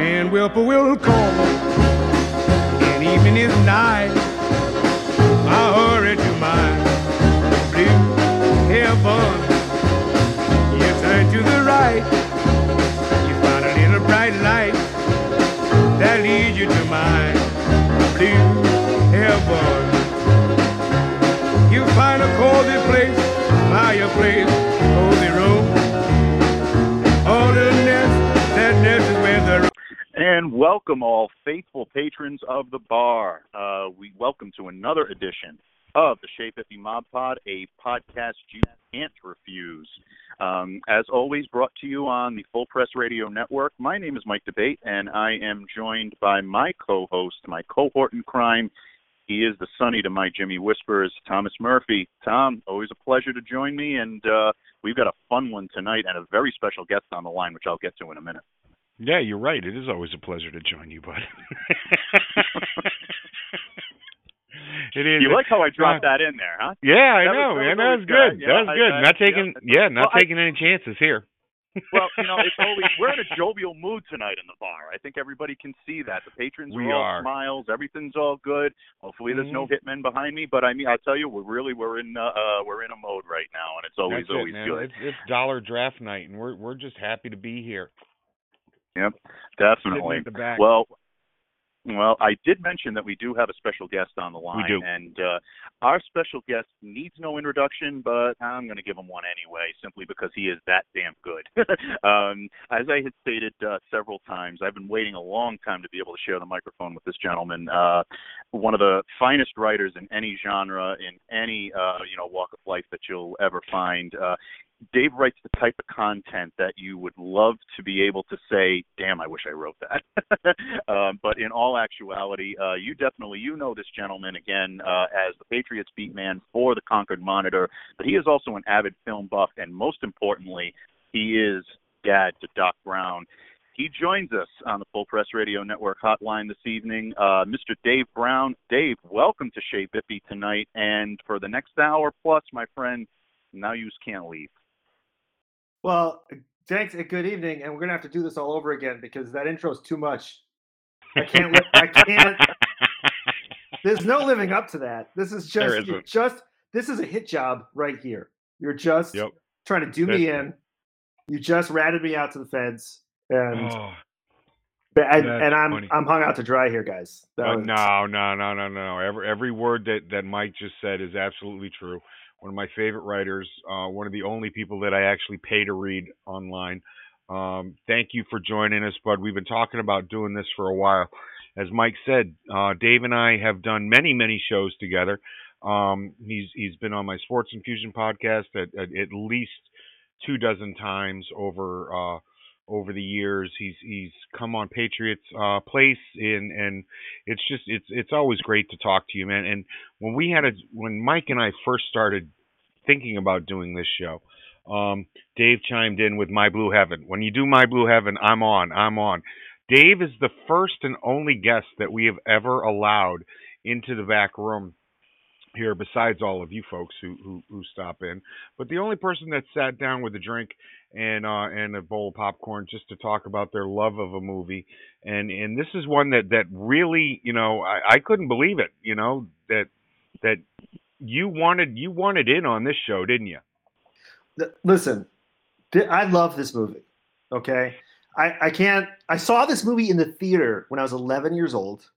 when will call and evening is night, I hurry to my blue heaven. You turn to the right, you find a little bright light that leads you to my blue heaven. You find a cozy place, fireplace, And welcome all faithful patrons of the bar. Uh, we welcome to another edition of the Chez Bippy Mob Pod, a podcast you can't refuse. Um, as always, brought to you on the Full Press Radio Network. My name is Mike Debate, and I am joined by my co-host, my cohort in crime. He is the Sonny to my Jimmy Whispers, Thomas Murphy. Tom, always a pleasure to join me, and uh, we've got a fun one tonight and a very special guest on the line, which I'll get to in a minute. Yeah, you're right. It is always a pleasure to join you, bud. it is. You like how I dropped Uh, that in there, huh? Yeah, I That was- know, that man. was That was good. good. That was good. I- not I- taking, yeah. yeah, not Well, I- taking any chances here. Well, you know, it's always we're in a jovial mood tonight in the bar. I think everybody can see that. The patrons We are all are. smiles. Everything's all good. Hopefully, there's no Mhm. hitmen behind me. But I mean, I tell you, we're really we're in uh, uh we're in a mode right now, and it's always That's always man. good. It's, it's dollar draft night, and we're we're just happy to be here. Yep, definitely. Well, well, I did mention that we do have a special guest on the line, do. and uh, our special guest needs no introduction, but I'm going to give him one anyway, simply because he is that damn good. um, as I had stated uh, several times, I've been waiting a long time to be able to share the microphone with this gentleman. Uh, one of the finest writers in any genre, in any uh, you know walk of life that you'll ever find. Dave writes the type of content that you would love to be able to say, "Damn, I wish I wrote that." um, but in all actuality, uh, you definitely you know this gentleman again uh, as the Patriots beat man for the Concord Monitor, but he is also an avid film buff, and most importantly, he is dad to Doc Brown. He joins us on the Full Press Radio Network hotline this evening, uh, Mr. Dave Brown. Dave, welcome to Chez Bippy tonight, and for the next hour plus, my friend, now you can't leave. Well, thanks and good evening, and we're gonna have to do this all over again because that intro is too much. I can't. li- I can't. There's no living up to that. This is just. Just. This is a hit job right here. You're just Yep. trying to do me That's- in. You just ratted me out to the feds, and Oh, and, and I'm funny. I'm hung out to dry here, guys. Uh, was- no, no, no, no, no. Every every word that that Mike just said is absolutely true. One of my favorite writers. Uh, one of the only people that I actually pay to read online. Um, thank you for joining us, bud. We've been talking about doing this for a while. As Mike said, uh, Dave and I have done many, many shows together. Um, he's he's been on my Sports Infusion podcast at, at, at least two dozen times over uh, over the years. He's he's come on Patriots uh, Place, and and it's just it's it's always great to talk to you, man. And when we had a when Mike and I first started thinking about doing this show, um, Dave chimed in with My Blue Heaven. When you do My Blue Heaven, I'm on. I'm on. Dave is the first and only guest that we have ever allowed into the back room here, besides all of you folks who who, who stop in. But the only person that sat down with a drink and uh, and a bowl of popcorn just to talk about their love of a movie. And and this is one that that really, you know, I, I couldn't believe it. You know that that you wanted you wanted in on this show, didn't you? Listen, I love this movie. Okay, I I can't. I saw this movie in the theater when I was 11 years old.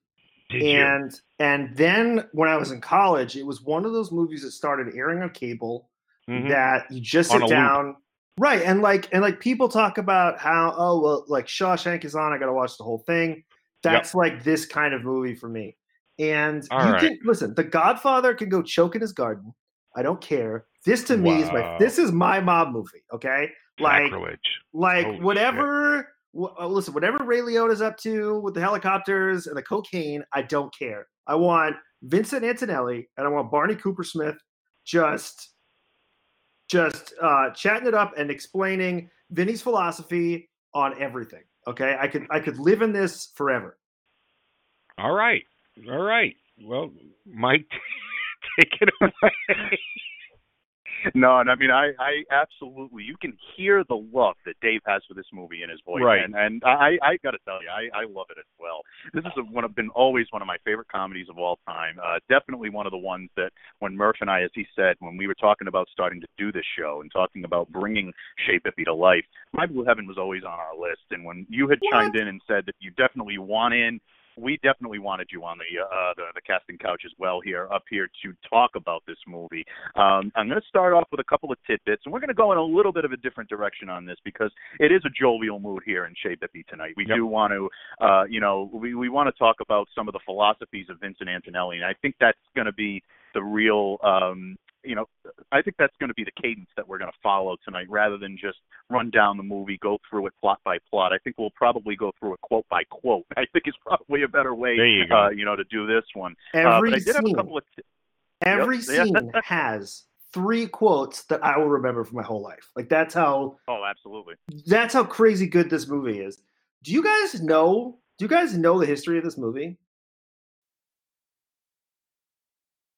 Did and and then when I was in college, it was one of those movies that started airing on cable Mhm. that you just sit down, loop. Right? And like and like people talk about how oh well, like Shawshank is on, I got to watch the whole thing. That's like this kind of movie for me. And All you right. can listen. The Godfather can go choke in his garden. I don't care. This to me is my this is my mob movie. Okay, like Sacrilege. like Holy whatever wh- uh, listen whatever ray liotta's up to with the helicopters and the cocaine i don't care i want vincent antonelli and i want barney coopersmith just just uh chatting it up and explaining vinny's philosophy on everything okay i could i could live in this forever All right. All right. Well, Mike, take it away. No, and I mean, I, I absolutely, you can hear the love that Dave has for this movie in his voice, Right. and and I, I got to tell you, I, I love it as well. This is a, one of been always one of my favorite comedies of all time. Uh, definitely one of the ones that when Murph and I, as he said, when we were talking about starting to do this show and talking about bringing Chez Bippy to life, My Blue Heaven was always on our list. And when you had chimed in and said that you definitely want in, we definitely wanted you on the uh, the, the casting couch as well here up here to talk about this movie. Um, I'm going to start off with a couple of tidbits, and we're going to go in a little bit of a different direction on this because it is a jovial mood here in Chez Bippy tonight. We Yep. do want to, uh, you know, we we want to talk about some of the philosophies of Vincent Antonelli, and I think that's going to be the real. Um, you know, I think that's going to be the cadence that we're going to follow tonight, rather than just run down the movie, go through it plot by plot. I think we'll probably go through it quote by quote. I think is probably a better way, you uh, you know, to do this one. Uh, Every but I did have a scene. T- every Yep, scene has three quotes that I will remember for my whole life. Like that's how oh, absolutely. that's how crazy good this movie is. Do you guys know? Do you guys know the history of this movie?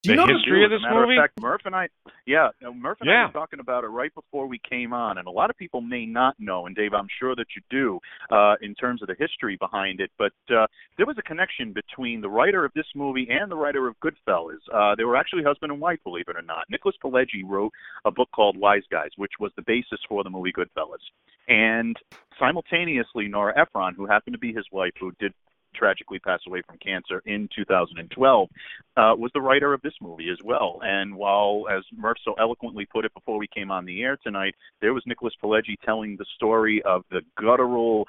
Do you The know history of this matter movie? Of fact, Murph and I, yeah, Murph and I were talking about it right before we came on, and a lot of people may not know, and Dave, I'm sure that you do, uh, in terms of the history behind it. But uh, there was a connection between the writer of this movie and the writer of Goodfellas. Uh, they were actually husband and wife, believe it or not. Nicholas Pileggi wrote a book called Wise Guys, which was the basis for the movie Goodfellas, and simultaneously, Nora Ephron, who happened to be his wife, who did tragically pass away from cancer in 2012, uh, was the writer of this movie as well. And while, as Murph so eloquently put it before we came on the air tonight, there was Nicholas Pileggi telling the story of the guttural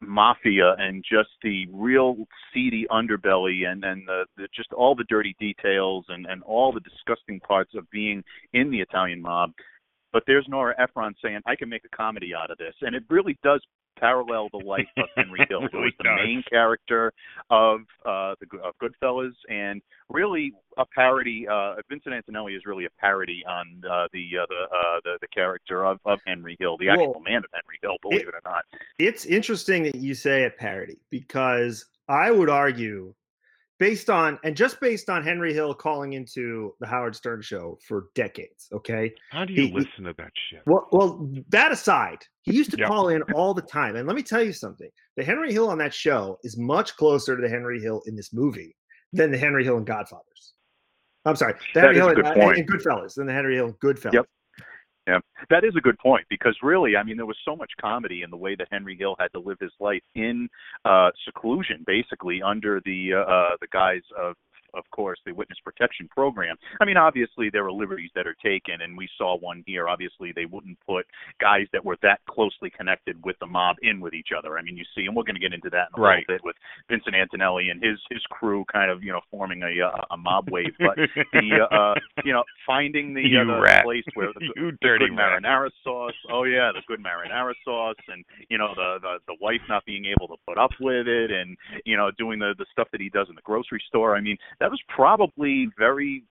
mafia and just the real seedy underbelly and and the, the just all the dirty details and and all the disgusting parts of being in the Italian mob. But there's Nora Ephron saying, "I can make a comedy out of this," and it really does parallel the life of Henry Hill, who was the does. main character of uh, the of Goodfellas, and really a parody. Uh, Vincent Antonelli is really a parody on uh, the uh, the, uh, the the character of, of Henry Hill, the actual Well, man of Henry Hill. Believe it, or not. It's interesting that you say a parody because I would argue, based on and just based on Henry Hill calling into the Howard Stern show for decades. Okay, How do you He- listen to that shit? well, well, that aside, he used to Yep. call in all the time. And let me tell you something: the Henry Hill on that show is much closer to the Henry Hill in this movie than the Henry Hill in Godfathers. I'm sorry, the That Henry Hill in, good uh, point. in Goodfellas than the Henry Hill in Goodfellas. Yep. Yeah, that is a good point because really, I mean, there was so much comedy in the way that Henry Hill had to live his life in uh, seclusion, basically under the uh, uh, the guise of of course, the witness protection program. I mean, obviously there are liberties that are taken, and we saw one here. Obviously, they wouldn't put guys that were that closely connected with the mob in with each other. I mean, you see, and we're going to get into that in a Right. little bit with Vincent Antonelli and his his crew, kind of you know forming a uh, a mob wave. But the uh, you know finding the, You uh, the place where the, the dirty good rat. marinara sauce. Oh yeah, the good marinara sauce, and you know the, the the wife not being able to put up with it, and you know doing the the stuff that he does in the grocery store. I mean, that was probably very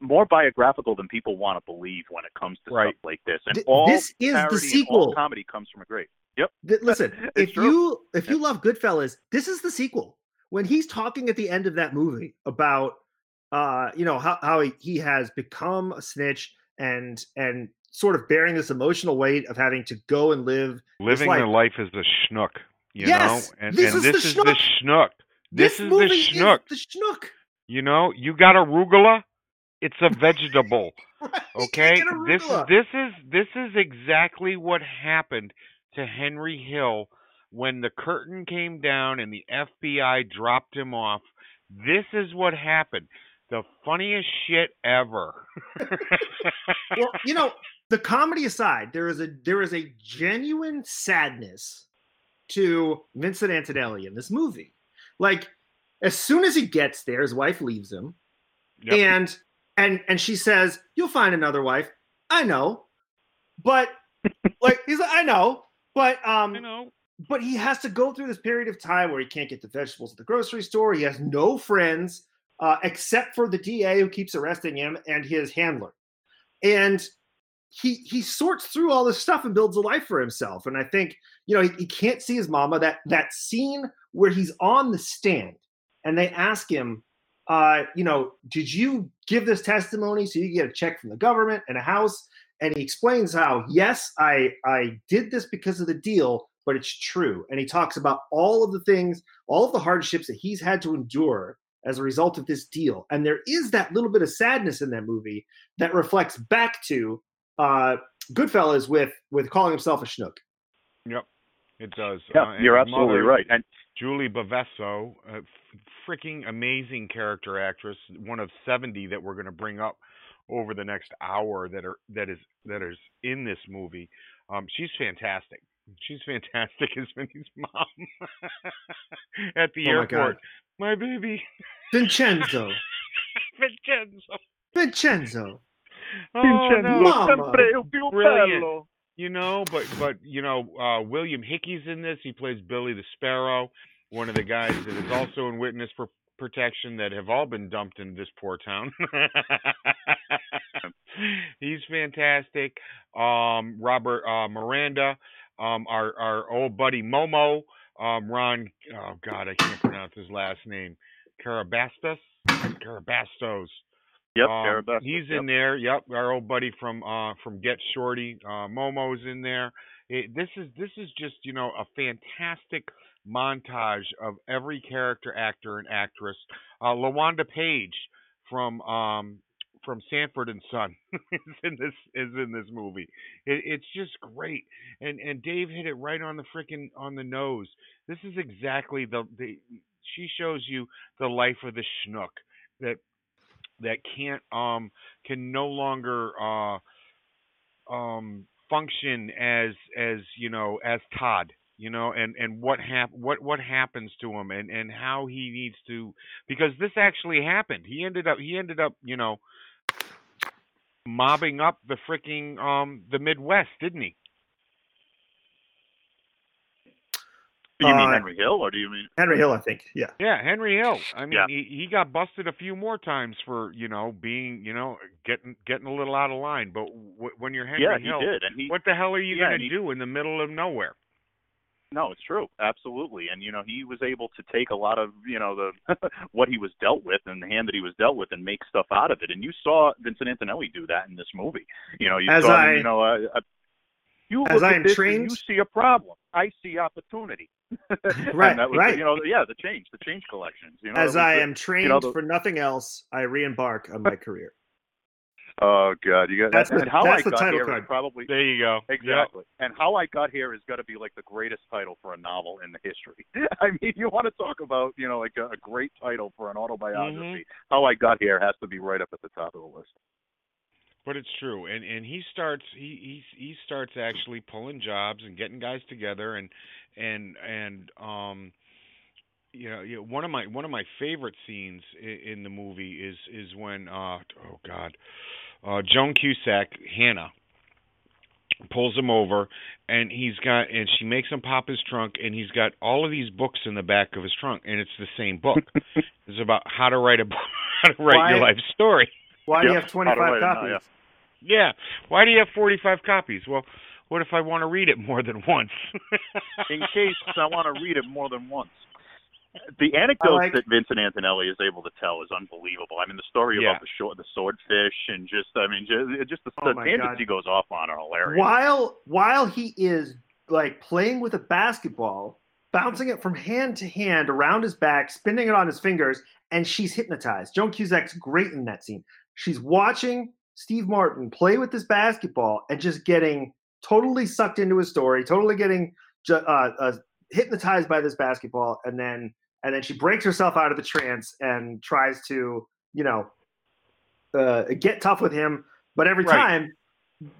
more biographical than people want to believe when it comes to Right. stuff like this. And Th- all this is the parody all sequel. comedy comes from a great. Yep. Th- listen, if true. you if you love Goodfellas, this is the sequel. When he's talking at the end of that movie about uh, you know, how, how he, he has become a snitch and and sort of bearing this emotional weight of having to go and live Living like- the life as a schnook, you Yes, know, and this and is the this is the schnook. This, is the movie schnook. Is the schnook. You know, you got arugula, it's a vegetable. Okay, this is this is this is exactly what happened to Henry Hill when the curtain came down and the FBI dropped him off. This is what happened. The funniest shit ever. well, you know, the comedy aside, there is a there is a genuine sadness to Vincent Antonelli in this movie. Like, as soon as he gets there, his wife leaves him, Yep. and and and she says, "You'll find another wife." I know, but like he's like, I know, but um, you know, but he has to go through this period of time where he can't get the vegetables at the grocery store. He has no friends uh, except for the DA who keeps arresting him and his handler. And he he sorts through all this stuff and builds a life for himself. And I think you know he, he can't see his mama. That that scene where he's on the stand and they ask him, uh, you know, did you give this testimony so you get a check from the government and a house? and he explains how yes, I I did this because of the deal, but it's true. And he talks about all of the things, all of the hardships that he's had to endure as a result of this deal. And there is that little bit of sadness in that movie that reflects back to uh, Goodfellas with with calling himself a schnook. Yep, it does. Yeah, Uh, you're absolutely mother, right. And Julie Bovasso, a f- freaking amazing character actress, one of 70 that we're going to bring up over the next hour that are that is that is in this movie. Um, she's fantastic. She's fantastic as Vinny's mom at the Oh airport. God. My, baby, Vincenzo. Vincenzo. Vincenzo. Oh, no. Mama. sempre il più Brilliant. You know, but but you know, uh, William Hickey's in this. He plays Billy the Sparrow, one of the guys that is also in witness for protection that have all been dumped in this poor town. He's fantastic. Um, Robert uh, Miranda, um, our our old buddy Momo, um, Ron. Oh God, I can't pronounce his last name. Carabastos. Carabastos. Yep, Um, Carabastos, he's yep. in there. Yep, our old buddy from uh from Get Shorty, uh, Momo's in there. It, this is this is just you know a fantastic montage of every character, actor, and actress. Uh, Lawanda Page from um from Sanford and Son is in this is in this movie. It, it's just great, and and Dave hit it right on the freaking on the nose. This is exactly the the she shows you the life of the schnook that that can't um can no longer uh um function as as you know as Todd you know and and what hap- what what happens to him and and how he needs to because this actually happened he ended up he ended up you know mobbing up the freaking um the Midwest didn't he Do you mean Uh, Henry Hill, or do you mean? Henry Hill, I think. Yeah. Yeah, Henry Hill. I mean, Yeah. he, he got busted a few more times for you know being you know getting getting a little out of line. But w- when you're Henry yeah, he Hill, did, and he. what the hell are you yeah, gonna do in the middle of nowhere? No, it's true, absolutely, and you know he was able to take a lot of you know the what he was dealt with and the hand that he was dealt with and make stuff out of it. And you saw Vincent Antonelli do that in this movie. You know, you As saw I- him, you know. Uh, uh, you as look I at this and trained- you see a problem. I see opportunity. Right, was, right. You know, yeah, the change, the change collections. You know, As I the- am trained know, the- for nothing else, I re-embark on my career. Oh God, you got That's and the- how that's I the got title here is card. probably There you go. Yep. Exactly. And How I Got here is has got to be like the greatest title for a novel in the history. I mean, you want to talk about, you know, like a, a great title for an autobiography. Mm-hmm. How I Got Here has to be right up at the top of the list. But it's true, and and he starts he he he starts actually pulling jobs and getting guys together, and and and um, you know, you know one of my one of my favorite scenes in, in the movie is is when uh oh god, uh Joan Cusack Hannah pulls him over and he's got and she makes him pop his trunk and he's got all of these books in the back of his trunk and it's the same book it's about how to write a book how to write your life story Why do you have How do I 25 know, copies? yeah. yeah. Why do you have 45 copies? Well, what if I want to read it more than once? In case I want to read it more than once. The anecdotes like- that Vincent Antonelli is able to tell is unbelievable. I mean, the story Yeah. about the short, the swordfish, and just, I mean, just, just the, Oh the my tangents God. he goes off on are hilarious. While while he is like playing with a basketball, bouncing it from hand to hand around his back, spinning it on his fingers, and she's hypnotized. Joan Cusack's great in that scene. She's watching Steve Martin play with this basketball and just getting totally sucked into his story, totally getting uh, uh, hypnotized by this basketball, and then and then she breaks herself out of the trance and tries to, you know, uh, get tough with him. But every Right. time,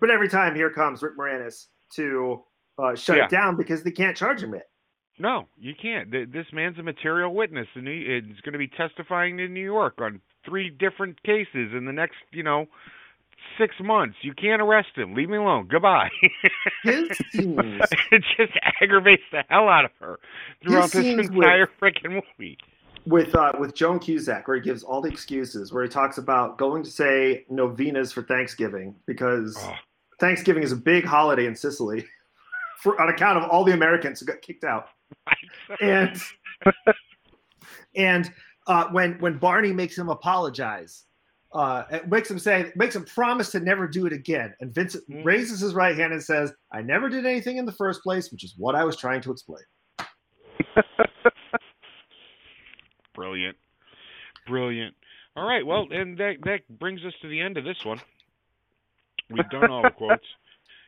but every time, here comes Rick Moranis to uh, shut Yeah. it down because they can't charge him it. no, you can't. This man's a material witness, and he is going to be testifying in New York on three different cases in the next, you know, six months. You can't arrest him. Leave me alone. Goodbye. His scenes, it just aggravates the hell out of her throughout this entire freaking movie. with uh, with Joan Cusack, where he gives all the excuses, where he talks about going to say novenas for Thanksgiving because Oh, Thanksgiving is a big holiday in Sicily, for on account of all the Americans who got kicked out. And and uh, when when Barney makes him apologize uh, it makes him say, makes him promise to never do it again. And Vincent Mm. raises his right hand and says, "I never did anything in the first place, which is what I was trying to explain." Brilliant. Brilliant. All right, well, and that that brings us to the end of this one. We've done all the quotes,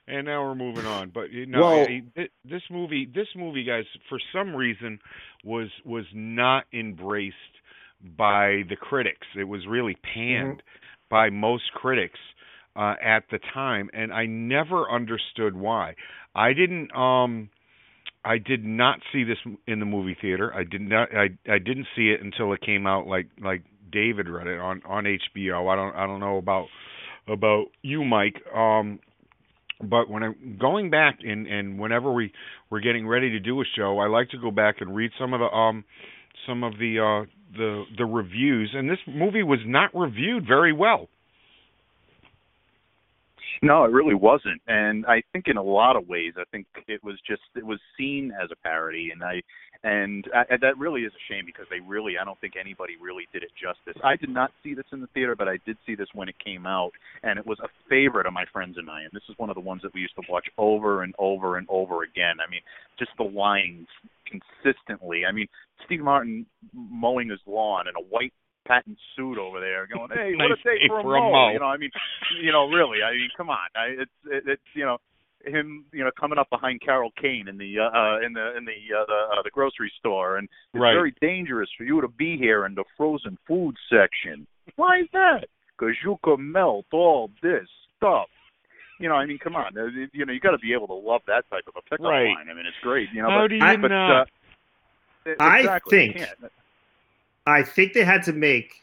and now we're moving on. But you know, Well- I- I- this movie, this movie, guys, for some reason, was was not embraced by the critics. It was really panned by most critics uh, at the time, and I never understood why. I didn't. Um, I did not see this in the movie theater. I did not. I I didn't see it until it came out. Like like David read it on on HBO. I don't I don't know about about you, Mike. Um, but when I'm going back and and whenever we we're getting ready to do a show, I like to go back and read some of the um some of the uh the the reviews. And this movie was not reviewed very well. No, it really wasn't. And I think in a lot of ways, I think it was just it was seen as a parody, and I and I, that really is a shame because they really I don't think anybody really did it justice. I did not see this in the theater, but I did see this when it came out, and it was a favorite of my friends and I. And this is one of the ones that we used to watch over and over and over again. I mean, just the lines consistently. I mean, Steve Martin mowing his lawn in a white patent suit over there, going, "Hey, what a Nice day day for a for a mow." mow. You know, I mean, you know, really, I mean, come on, I, it's it, it's you know him you know coming up behind Carol Kane in the uh, uh in the in the uh, the, uh, the grocery store and it's Right. very dangerous for you to be here in the frozen food section. Why is that? Because you could melt all this stuff. You know, I mean, come on. You know, you got to be able to love that type of a pickup Right. line. I mean, it's great. You know, How but, do you I- but, not? Uh, I exactly, you think-. I think they had to make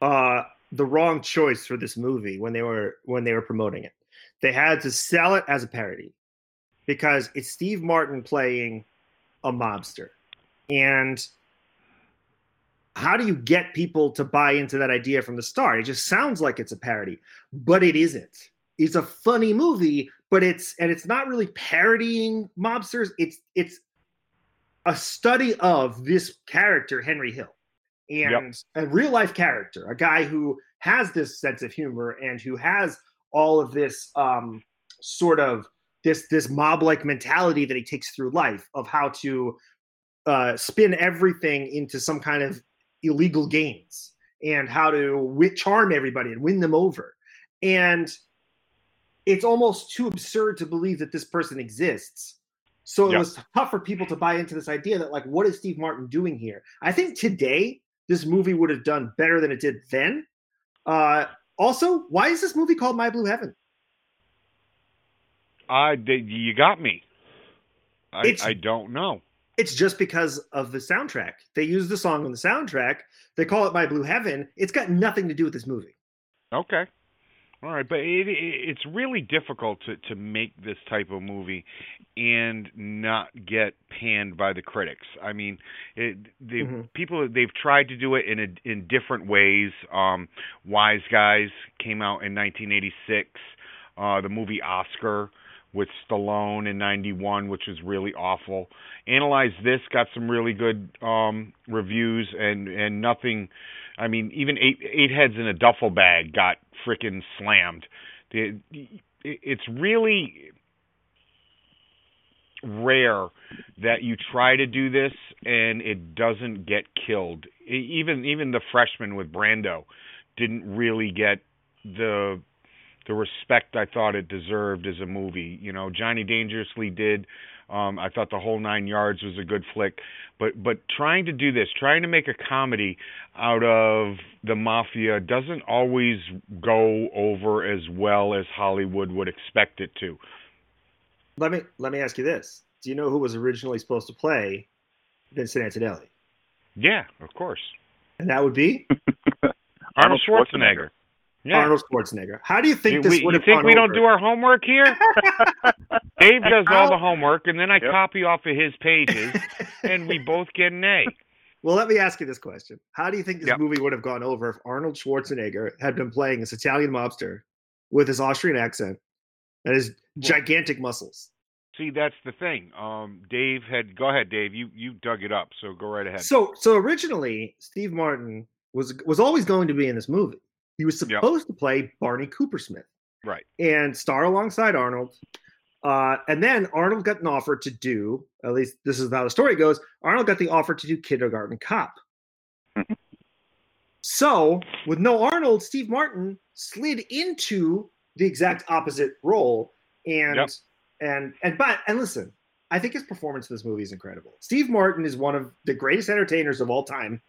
uh, the wrong choice for this movie when they were when they were promoting it. They had to sell it as a parody because it's Steve Martin playing a mobster, and how do you get people to buy into that idea from the start? It just sounds like it's a parody, but it isn't. It's a funny movie, but it's and it's not really parodying mobsters. It's it's a study of this character Henry Hill and a real life character, a guy who has this sense of humor and who has all of this um, sort of this this mob like mentality that he takes through life of how to uh, spin everything into some kind of illegal gains and how to wi- charm everybody and win them over. And it's almost too absurd to believe that this person exists. So it Yeah. was tough for people to buy into this idea that, like, what is Steve Martin doing here? I think today this movie would have done better than it did then. Uh, also, why is this movie called My Blue Heaven? I you got me. I I don't know. It's just because of the soundtrack. They use the song on the soundtrack. They call it My Blue Heaven. It's got nothing to do with this movie. Okay. All right, but it, it, it's really difficult to to make this type of movie and not get panned by the critics. I mean, it, they Mhm. people they've tried to do it in a, in different ways. Um, Wise Guys came out in 1986. Uh, the movie Oscar with Stallone in 91, which was really awful. Analyze This got some really good um, reviews and and nothing. I mean, even eight eight heads in a duffel bag got freaking slammed. It- it's really rare that you try to do this and it doesn't get killed. Even even the freshman with Brando didn't really get the the respect I thought it deserved as a movie. You know, Johnny Dangerously did. Um, I thought the whole nine yards was a good flick, but but trying to do this, trying to make a comedy out of the mafia doesn't always go over as well as Hollywood would expect it to. Let me let me ask you this: Do you know who was originally supposed to play Vincent Antonelli? Yeah, of course. And that would be Arnold Schwarzenegger. Yeah. Arnold Schwarzenegger. How do you think You- this would you have think gone we don't do our homework here? Dave does all the homework, and then I Yep. copy off of his pages, and we both get an A. Well, let me ask you this question: How do you think this Yep. movie would have gone over if Arnold Schwarzenegger had been playing this Italian mobster with his Austrian accent and his gigantic muscles? See, that's the thing. Um, Dave had. Go ahead, Dave. You you dug it up, so go right ahead. So, so originally, Steve Martin was was always going to be in this movie. He was Yep. supposed to play Barney Coopersmith Right. and star alongside Arnold. Uh, and then Arnold got an offer to do, at least this is how the story goes. Arnold got the offer to do Kindergarten Cop. so, with no Arnold, Steve Martin slid into the exact opposite role. And Yep. and and but and listen, I think his performance in this movie is incredible. Steve Martin is one of the greatest entertainers of all time,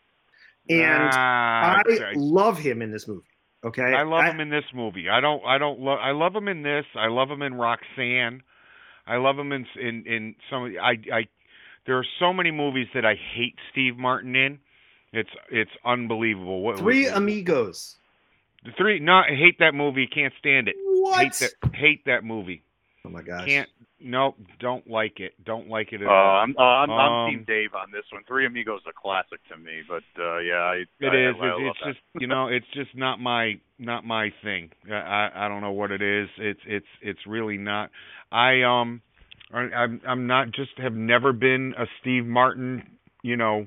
and Ah, I I- love him in this movie. Okay, I love him in this movie. I don't. I don't love. I love him in this. I love him in Roxanne. I love him in in in some. of I I. There are so many movies that I hate Steve Martin in. It's it's unbelievable. What Three Amigos. The three. Not hate that movie. Can't stand it. What? Hate that. Hate that movie. Oh my gosh. Can't. Nope. Don't like it. Don't like it at Uh, all. I'm, uh, I'm, I'm Um, Team Dave on this one. Three Amigos is a classic to me, but uh, yeah, I, It I, is. I, I It's, love it's that. just you know, it's just not my not my thing. I, I I don't know what it is. It's it's it's really not. I um, I, I'm I'm not just have never been a Steve Martin, you know,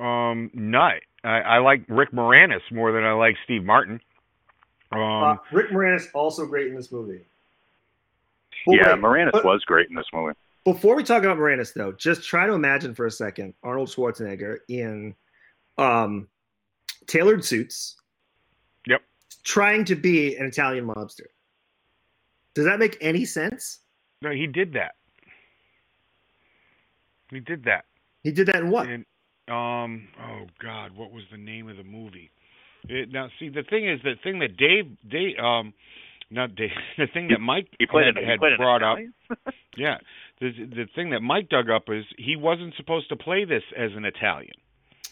um nut. I, I like Rick Moranis more than I like Steve Martin. Um, Uh, Rick Moranis also great in this movie. But yeah, wait, Moranis but- was great in this movie. Before we talk about Moranis, though, just try to imagine for a second Arnold Schwarzenegger in um, tailored suits. Yep. Trying to be an Italian mobster. Does that make any sense? no, he did that. He did that. He did that in what? And um, oh God, what was the name of the movie? It, now, see, the thing is, the thing that Dave, Dave, um, not Dave, the thing that Mike He played had, it. He had brought up, yeah, the the thing that Mike dug up is he wasn't supposed to play this as an Italian.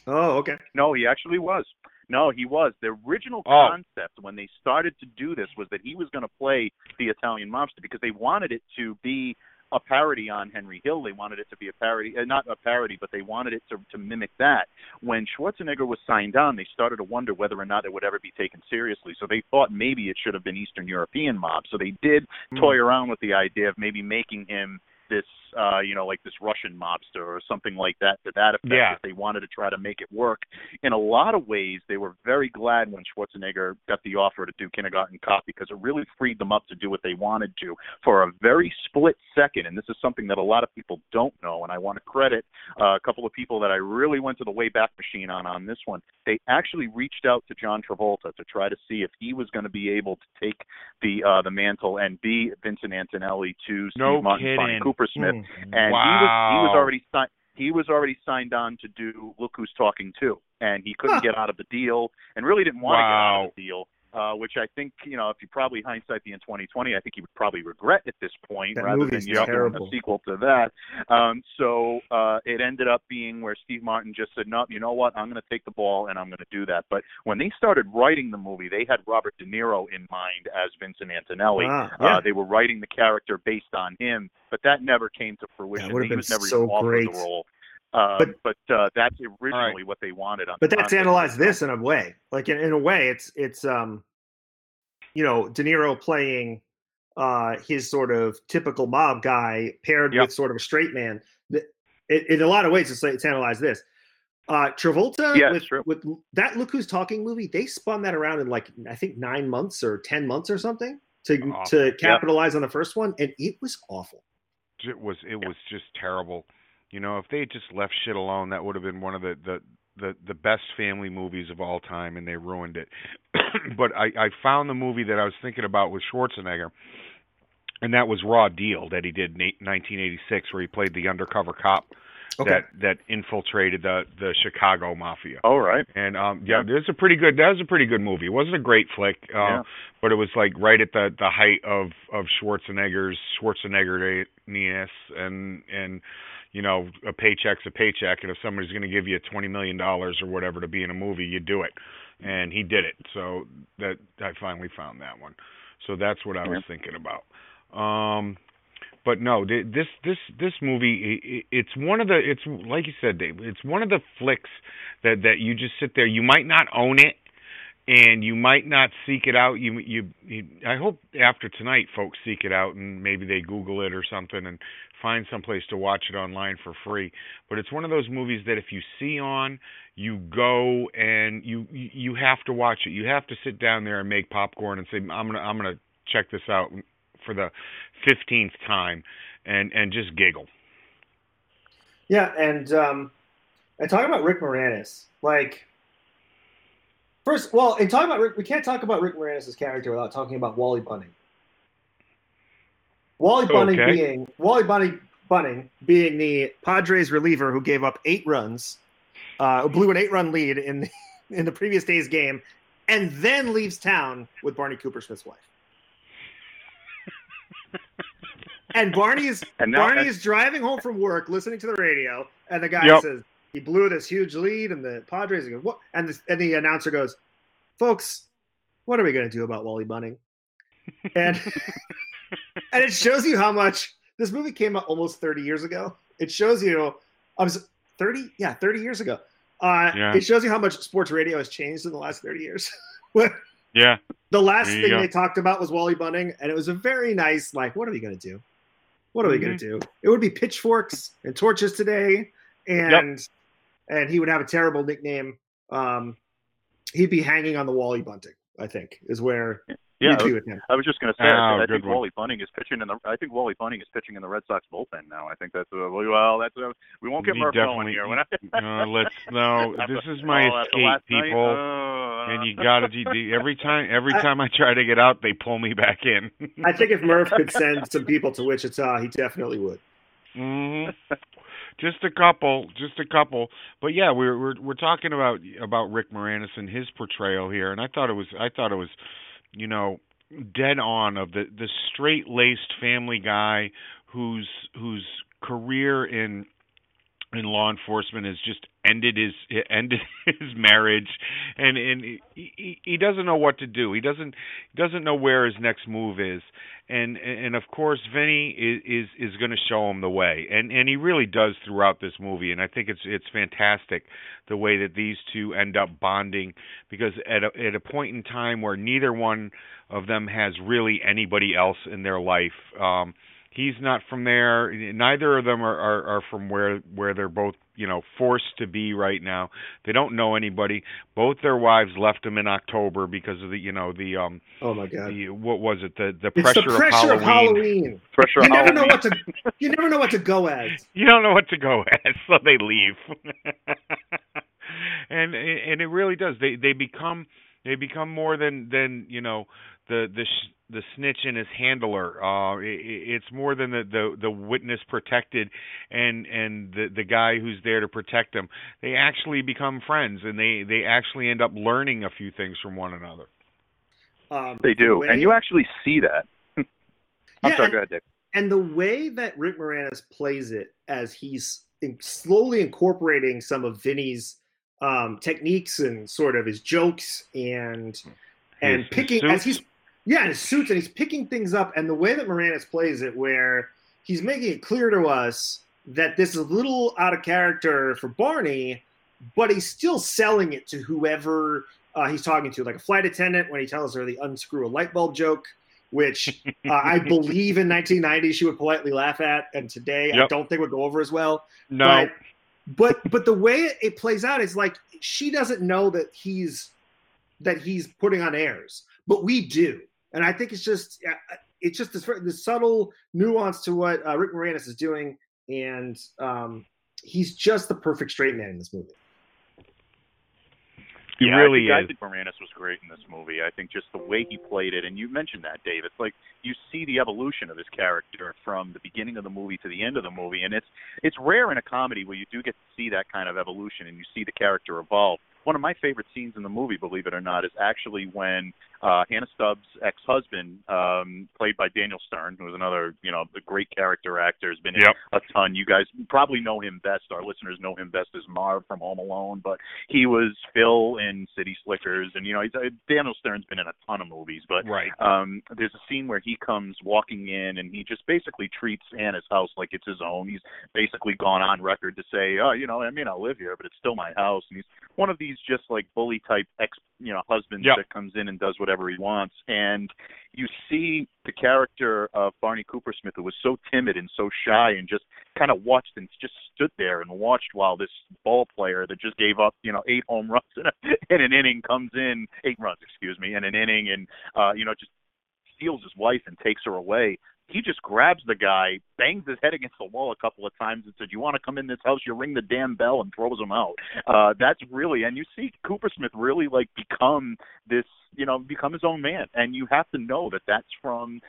Oh, okay. No, he actually was. No, he was. The original Oh. concept when they started to do this was that he was going to play the Italian mobster because they wanted it to be a parody on Henry Hill. They wanted it to be a parody, uh, not a parody, but they wanted it to, to mimic that. When Schwarzenegger was signed on, they started to wonder whether or not it would ever be taken seriously. So they thought maybe it should have been Eastern European mob. So they did toy around with the idea of maybe making him this uh you know like this Russian mobster or something like that to that effect Yeah. if they wanted to try to make it work in a lot of ways they were very glad when Schwarzenegger got the offer to do Kindergarten Cop because it really freed them up to do what they wanted to for a very split second and this is something that a lot of people don't know and I want to credit uh, a couple of people that I really went to the Wayback Machine on on this one they actually reached out to John Travolta to try to see if he was going to be able to take the uh the mantle and be Vincent Antonelli to Steve No Martin, Bonnie kidding. Cooper Smith, Hmm. and he was he was already signed. He was already signed on to do Look Who's Talking Too, and he couldn't Huh. get out of the deal, and really didn't want to get out of the deal. Uh, which I think, you know, if you probably hindsight the in 2020, I think he would probably regret at this point, That rather than you know, a sequel to that. Um, so uh, it ended up being where Steve Martin just said, "No, you know what? I'm going to take the ball and I'm going to do that." But when they started writing the movie, they had Robert De Niro in mind as Vincent Antonelli. Ah, yeah. Uh, they were writing the character based on him, but that never came to fruition. would've he been was never so even offered great. the role. Um, But- but uh, that's originally what they wanted. On but that's analyzed this in a way. Like in, in a way, it's it's um, you know, De Niro playing uh his sort of typical mob guy paired Yep. with sort of a straight man. The- In, a lot of ways, it's it's analyzed this. Uh, Travolta Yeah, with, with that Look Who's Talking movie, they spun that around in like I think nine months or ten months or something to Awful. to capitalize on the first one, and it was awful. it was it was just terrible. You know, if they had just left shit alone, that would have been one of the the the, the best family movies of all time, and they ruined it. but I I found the movie that I was thinking about with Schwarzenegger, and that was Raw Deal that he did in eight- 1986, where he played the undercover cop Okay. that that infiltrated the the Chicago mafia. All right. And um yeah, there's a pretty good that was a pretty good movie. It wasn't a great flick, uh, Yeah. but it was like right at the the height of of Schwarzenegger's Schwarzenegger-ness and and you know, a paycheck's a paycheck and if somebody's going to give you 20 million dollars or whatever to be in a movie, you do it. And he did it. So that I finally found that one. So that's what I was thinking about. Um but no, this this this movie it's one of the it's like you said, Dave. It's one of the flicks that that you just sit there. You might not own it, and you might not seek it out. You, you, you, I hope after tonight, folks seek it out and maybe they Google it or something and find someplace to watch it online for free. But it's one of those movies that if you see on, you go and you you have to watch it. You have to sit down there and make popcorn and say, I'm gonna I'm gonna check this out for the fifteenth time, and and just giggle. Yeah, and um, and talking about Rick Moranis, like First, well, in talking about Rick, we can't talk about Rick Moranis' character without talking about Wally Bunning. Wally Bunning okay. being Wally Bunning, Bunning being the Padres reliever who gave up eight runs, uh, blew an eight-run lead in the, in the previous day's game, and then leaves town with Barney Coopersmith's wife. and Barney's and Barney is driving home from work, listening to the radio, and the guy yep. says, he blew this huge lead, and the Padres go, what? And, the, and the announcer goes, "Folks, what are we going to do about Wally Bunning?" And and it shows you how much this movie came out almost 30 years ago. It shows you, I was 30, yeah, 30 years ago. Uh, yeah. It shows you how much sports radio has changed in the last 30 years. yeah. The last thing go. they talked about was Wally Bunning, and it was a very nice, like, what are we going to do? What are mm-hmm. we going to do? It would be pitchforks and torches today, and yep and he would have a terrible nickname. Um, he'd be hanging on the Wally Bunting. I think is where yeah, I was, I was, just going to say. Oh, I think one. Wally Bunting is pitching in the. I think Wally Bunting is pitching in the Red Sox bullpen now. I think that's uh, well. That's uh, we won't get Murph going here. When I, uh, let's no. This is my oh, escape, people. Uh, and you got to every time. Every time I try to get out, they pull me back in. I think if Murph could send some people to Wichita, he definitely would. Mm-hmm just a couple, just a couple. But yeah, we're we're we're talking about about Rick Moranis and his portrayal here, and I thought it was I thought it was, you know, dead on of the the straight laced family guy whose whose career in in law enforcement has just ended his ended his marriage. And and he, he doesn't know what to do. He doesn't doesn't know where his next move is. And and of course Vinny is is, is going to show him the way. And and he really does throughout this movie. And I think it's it's fantastic the way that these two end up bonding. Because at a, at a point in time where neither one of them has really anybody else in their life um he's not from there. Neither of them are, are, are from where where they're both you know forced to be right now. They don't know anybody. Both their wives left them in October because of the you know the um. Oh my God! The, what was it? The the it's pressure, the pressure of Halloween. Of Halloween. Pressure. You never Halloween. know what to. You never know what to go as. You don't know what to go as, so they leave. and and it really does. They they become they become more than than you know the the the snitch and his handler. Uh, it, it's more than the, the the witness protected and and the the guy who's there to protect them. They actually become friends, and they they actually end up learning a few things from one another. Um, they do, the and you actually see that. I'm yeah, sorry, and, go ahead, Dave. And the way that Rick Moranis plays it, as he's in, slowly incorporating some of Vinny's um, techniques and sort of his jokes and and picking as he's yeah, and his suits, and he's picking things up. And the way that Moranis plays it, where he's making it clear to us that this is a little out of character for Barney, but he's still selling it to whoever uh, he's talking to, like a flight attendant when he tells her the unscrew a light bulb joke, which uh, I believe in 1990 she would politely laugh at, and today yep. I don't think would go over as well. No. But, but but the way it plays out is like she doesn't know that he's that he's putting on airs, but we do and I think it's just it's just this, this subtle nuance to what uh, Rick Moranis is doing, and um, he's just the perfect straight man in this movie. He yeah, really I think, is. I think Moranis was great in this movie. I think just the way he played it, and you mentioned that, Dave. It's like you see the evolution of his character from the beginning of the movie to the end of the movie, and it's it's rare in a comedy where you do get to see that kind of evolution and you see the character evolve one of my favorite scenes in the movie, believe it or not, is actually when uh, Hannah Stubbs' ex-husband, um, played by Daniel Stern, who is another, you know, a great character actor, has been Yep. in a ton. You guys probably know him best. Our listeners know him best as Marv from Home Alone, but he was Phil in City Slickers, and you know, he's, uh, Daniel Stern's been in a ton of movies. But Right. um, there's a scene where he comes walking in, and he just basically treats Hannah's house like it's his own. He's basically gone on record to say, "Oh, you know, I mean, I live here, but it's still my house." And he's one of these just like bully type ex, you know, husbands Yep. that comes in and does whatever he wants. And you see the character of Barney Coopersmith, who was so timid and so shy, and just kind of watched and just stood there and watched while this ball player that just gave up, you know, eight home runs in, a, in an inning comes in, eight runs, excuse me, in an inning, and uh, you know, just steals his wife and takes her away. He just grabs the guy, bangs his head against the wall a couple of times, and said, "You want to come in this house? You ring the damn bell," and throws him out. Uh, that's really, and you see Coopersmith really like become this, you know, become his own man, and you have to know that that's from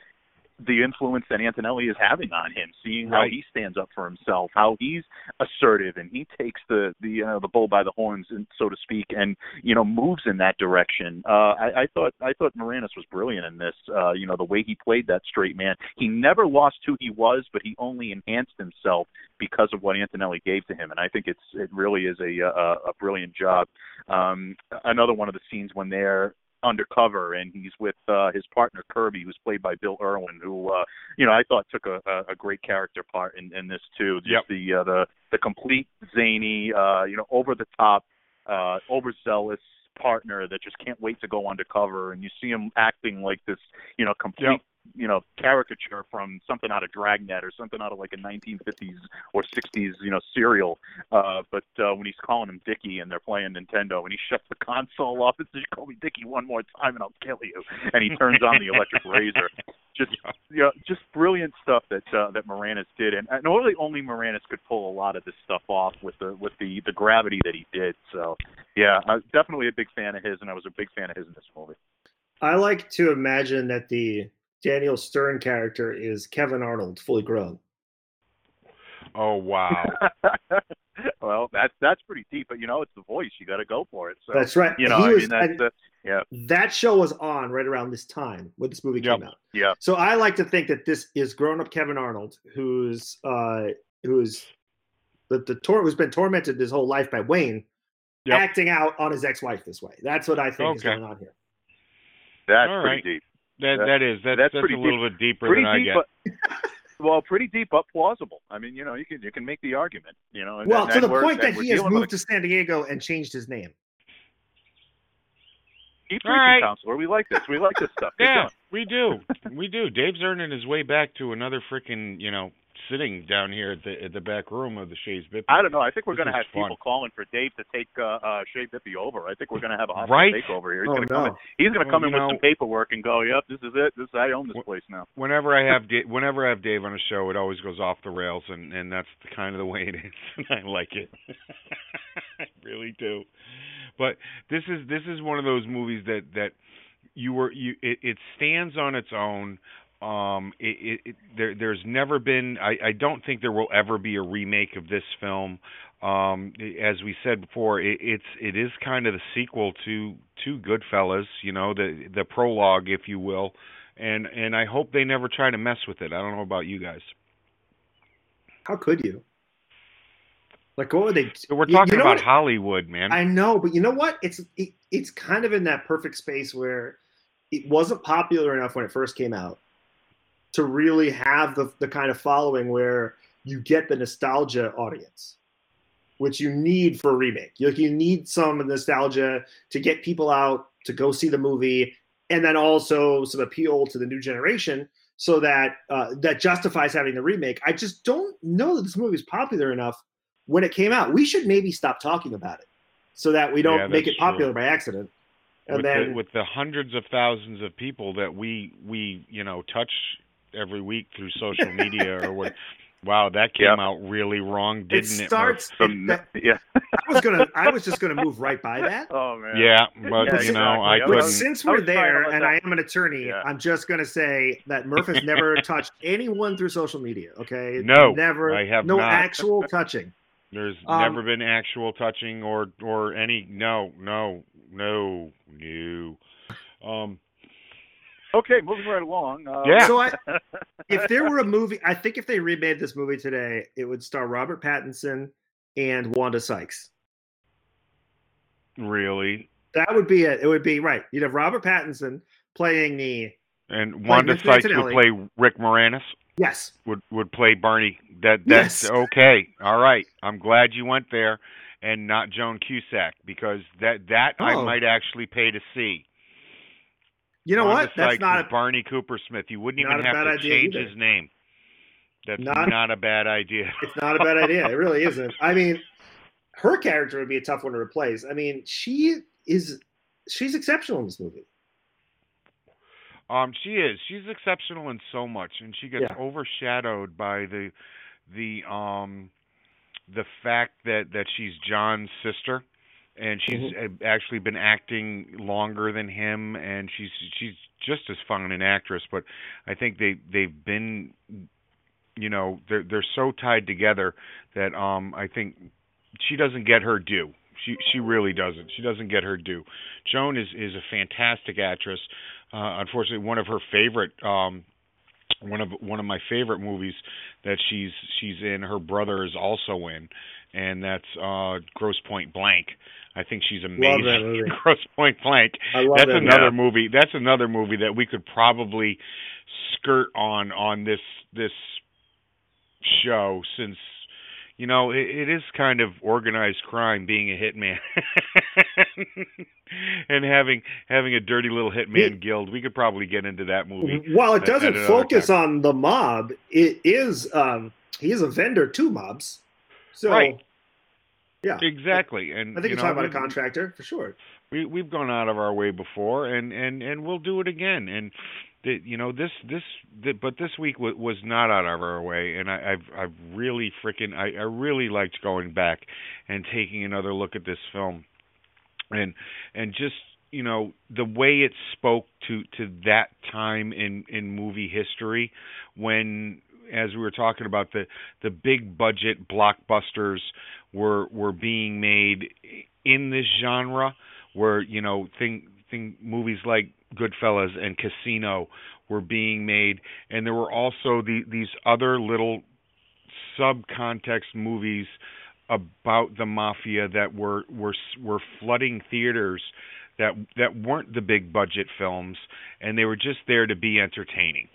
the influence that Antonelli is having on him, seeing how Right. he stands up for himself, how he's assertive, and he takes the the uh, the bull by the horns, and so to speak, and you know moves in that direction. Uh, I, I thought I thought Moranis was brilliant in this. Uh, you know the way he played that straight man. He never lost who he was, but he only enhanced himself because of what Antonelli gave to him, and I think it's it really is a a, a brilliant job. Um, another one of the scenes when they're undercover and he's with uh his partner Kirby who's played by Bill Irwin who uh you know I thought took a a, great character part in in this too just Yep. the uh, the the complete zany uh you know over the top uh overzealous partner that just can't wait to go undercover and you see him acting like this you know complete Yep. You know caricature from something out of Dragnet or something out of like a 1950s or 60s you know serial uh, but uh, when he's calling him Dickie and they're playing Nintendo and he shuts the console off and says, "Call me Dickie one more time and I'll kill you," and he turns on the electric razor. Just you know, just brilliant stuff that uh, that Moranis did, and, and only only Moranis could pull a lot of this stuff off with the with the the gravity that he did. So yeah, I was definitely a big fan of his, and I was a big fan of his in this movie. I like to imagine that the Daniel Stern character is Kevin Arnold, fully grown. Oh wow. well, that's that's pretty deep, but you know, it's the voice. You got to go for it. So That's right. you know, He I mean, that's and the, yeah, that show was on right around this time when this movie Yep. came out. yeah. So I like to think that this is grown-up Kevin Arnold, who's uh, who's the the tor- who's been tormented his whole life by Wayne, Yep. acting out on his ex-wife this way. That's what I think is going on here. That's All pretty right. deep. That That- that is that's that's that's, pretty a little bit deeper pretty than I deep, get. but well, pretty deep but plausible. I mean, you know, you can you can make the argument. You know, Well, and- to the and we're- point that he has moved to San Diego and changed his name. a keep All preaching, right. counselor. We like this. We like this stuff. Yeah, we do. We do. Dave's earning his way back to another freaking, you know, sitting down here at the at the back room of the Chez Bippy. I don't know. I think we're going to have fun. people calling for Dave to take uh, uh, Chez Bippy over. I think we're going to have a hostile Right? takeover here. He's Oh going to come in. He's going to Well, come you in with know- some paperwork and go, "Yep, this is it. This I own this Wh- place now." Whenever I have Da- whenever I have Dave on a show, it always goes off the rails, and and that's the kind of the way it is, and I like it. I really do. But this is this is one of those movies that that you were you it, it stands on its own. Um, it, it, it there there's never been I I don't think there will ever be a remake of this film. Um, as we said before, it, it's it is kind of the sequel to to Goodfellas, you know, the the prologue, if you will and and I hope they never try to mess with it. I don't know about you guys. How could you? Like, what would they? So we're You- you talking know about what? Hollywood, man. I know, but you know what? It's it, it's kind of in that perfect space where it wasn't popular enough when it first came out to really have the the kind of following where you get the nostalgia audience, which you need for a remake. You, you need some nostalgia to get people out to go see the movie, and then also some appeal to the new generation, so that uh, that justifies having the remake. I just don't know that this movie is popular enough when it came out. We should maybe stop talking about it so that we don't Yeah, make it popular by accident. And with then the, with the hundreds of thousands of people that we we you know touch every week through social media or what. Wow, that came Yep. out really wrong, didn't it? starts. Some, that- yeah. I was gonna. I was just gonna move right by that. Oh man. Yeah, but Yeah, you know, exactly. I I But since we're was there, and that- I am an attorney, Yeah. I'm just gonna say that Murph has never touched anyone through social media. Okay? No, never. I have no not. actual touching. There's Um, never been actual touching or or any no no no no. Um, Okay, moving right along. Uh, Yeah. So I, if there were a movie, I think if they remade this movie today, it would star Robert Pattinson and Wanda Sykes. really. That would be it. It would be right. You'd have Robert Pattinson playing the And Wanda Vincent Sykes would play Rick Moranis. yes, Would would play Barney. That that's Yes. okay. All right. I'm glad you went there, and not Joan Cusack because that that I Oh. might actually pay to see. You know what? That's not a, Barney Cooper Smith. You wouldn't even have to change either. his name. That's Not- not, a bad idea. it's not a bad idea. It really isn't. I mean, her character would be a tough one to replace. I mean, she is she's exceptional in this movie. Um, she is. She's exceptional in so much, and she gets Yeah. overshadowed by the the um the fact that that she's John's sister, and she's uh actually been acting longer than him, and she's she's just as fun an actress. But I think they they've been, you know, they're they're so tied together that um I think she doesn't get her due. She she really doesn't. She doesn't get her due. Joan is is a fantastic actress. Uh, unfortunately, one of her favorite um, one of one of my favorite movies that she's she's in. Her brother is also in, and that's uh, Grosse Pointe Blank. I think she's amazing. Grosse Pointe Blank. I love That's that. another Yeah. movie. That's another movie that we could probably skirt on on this this show since you know it, it is kind of organized crime being a hitman and having having a dirty little hitman guild. We could probably get into that movie. While it doesn't focus time. on the mob, it is um he is a vendor to mobs. So Right. yeah. Exactly, and I think you you're talking about a contractor for sure. we we've gone out of our way before and and and we'll do it again and the, you know this this the, but this week w- was not out of our way and I, I've I've really freaking I, I really liked going back and taking another look at this film and and just you know the way it spoke to to that time in in movie history when as we were talking about the the big budget blockbusters were were being made in this genre where you know thing thing movies like Goodfellas and Casino were being made and there were also the these other little subcontext movies about the mafia that were were were flooding theaters that that weren't the big budget films and they were just there to be entertaining.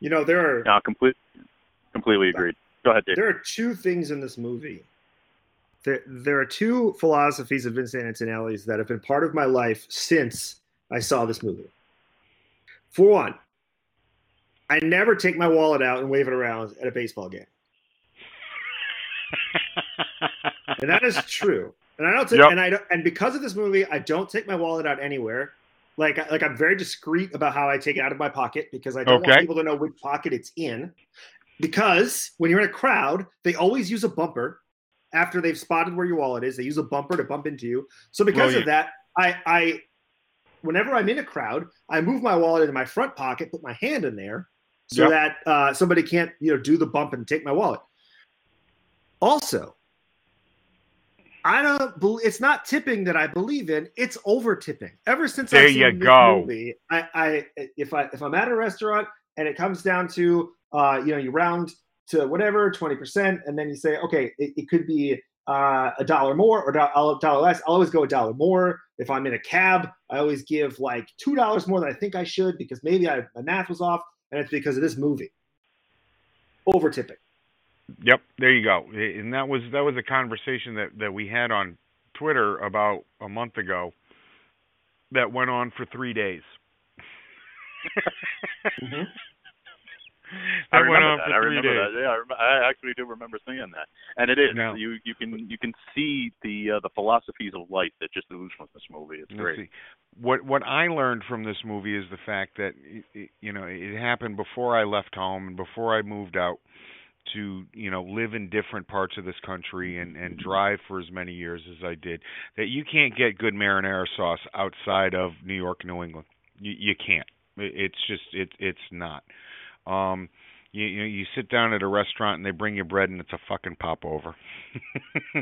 You know, there are No, complete, completely agreed. Go ahead, Dave. there are two things in this movie. There, there are two philosophies of Vincent Antonelli's that have been part of my life since I saw this movie. For one, I never take my wallet out and wave it around at a baseball game, and that is true. And I don't take, Yep. and I don't, and because of this movie, I don't take my wallet out anywhere. Like, like I'm very discreet about how I take it out of my pocket because I don't want people to know which pocket it's in. Because when you're in a crowd, they always use a bumper after they've spotted where your wallet is. They use a bumper to bump into you. So because of that, I, I, whenever I'm in a crowd, I move my wallet into my front pocket, put my hand in there, so Yep. that uh, somebody can't, you know, do the bump and take my wallet. Also, I don't. believe it's not tipping that I believe in. It's over tipping. Ever since There I've seen you this go. movie, I, I, if I, if I'm at a restaurant and it comes down to, uh, you know, you round to whatever twenty percent, and then you say, okay, it, it could be uh, a dollar more or a dollar less. I'll always go a dollar more. If I'm in a cab, I always give like two dollars more than I think I should because maybe I, my math was off, and it's because of this movie. Over tipping. Yep, there you go. And that was that was a conversation that that we had on Twitter about a month ago that went on for 3 days. Mhm. I That went remember on that. for I 3 remember days. that. Yeah, I, rem- I actually do remember seeing that. And it is No. you you can you can see the uh, the philosophies of life that just ooze from this movie. It's Let's great. see. What what I learned from this movie is the fact that y- y- you know it happened before I left home and before I moved out to you know live in different parts of this country and and drive for as many years as I did that you can't get good marinara sauce outside of New York, New England. You you can't. It- It's just it it's not. Um you you, you sit down at a restaurant and they bring you bread and it's a fucking popover.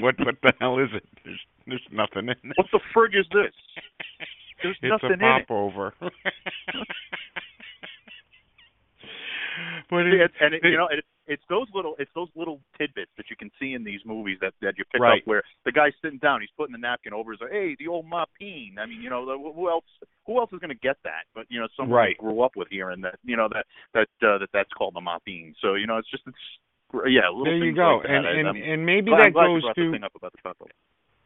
what what the hell is it? There's there's nothing in it. What the frig is this? There's it's nothing a in it. popover. but it, and it, you know, it, it's those little, it's those little tidbits that you can see in these movies that that you pick Right. up where the guy's sitting down, he's putting the napkin over his, hey, the old mopine. I mean, you know, the- who else, who else is going to get that? But you know, someone Right. grew up with hearing that, you know, that that uh, that that's called the mopine. So you know, it's just, it's yeah, little there you go, like and and I'm and maybe glad, that goes to thing up about the couple.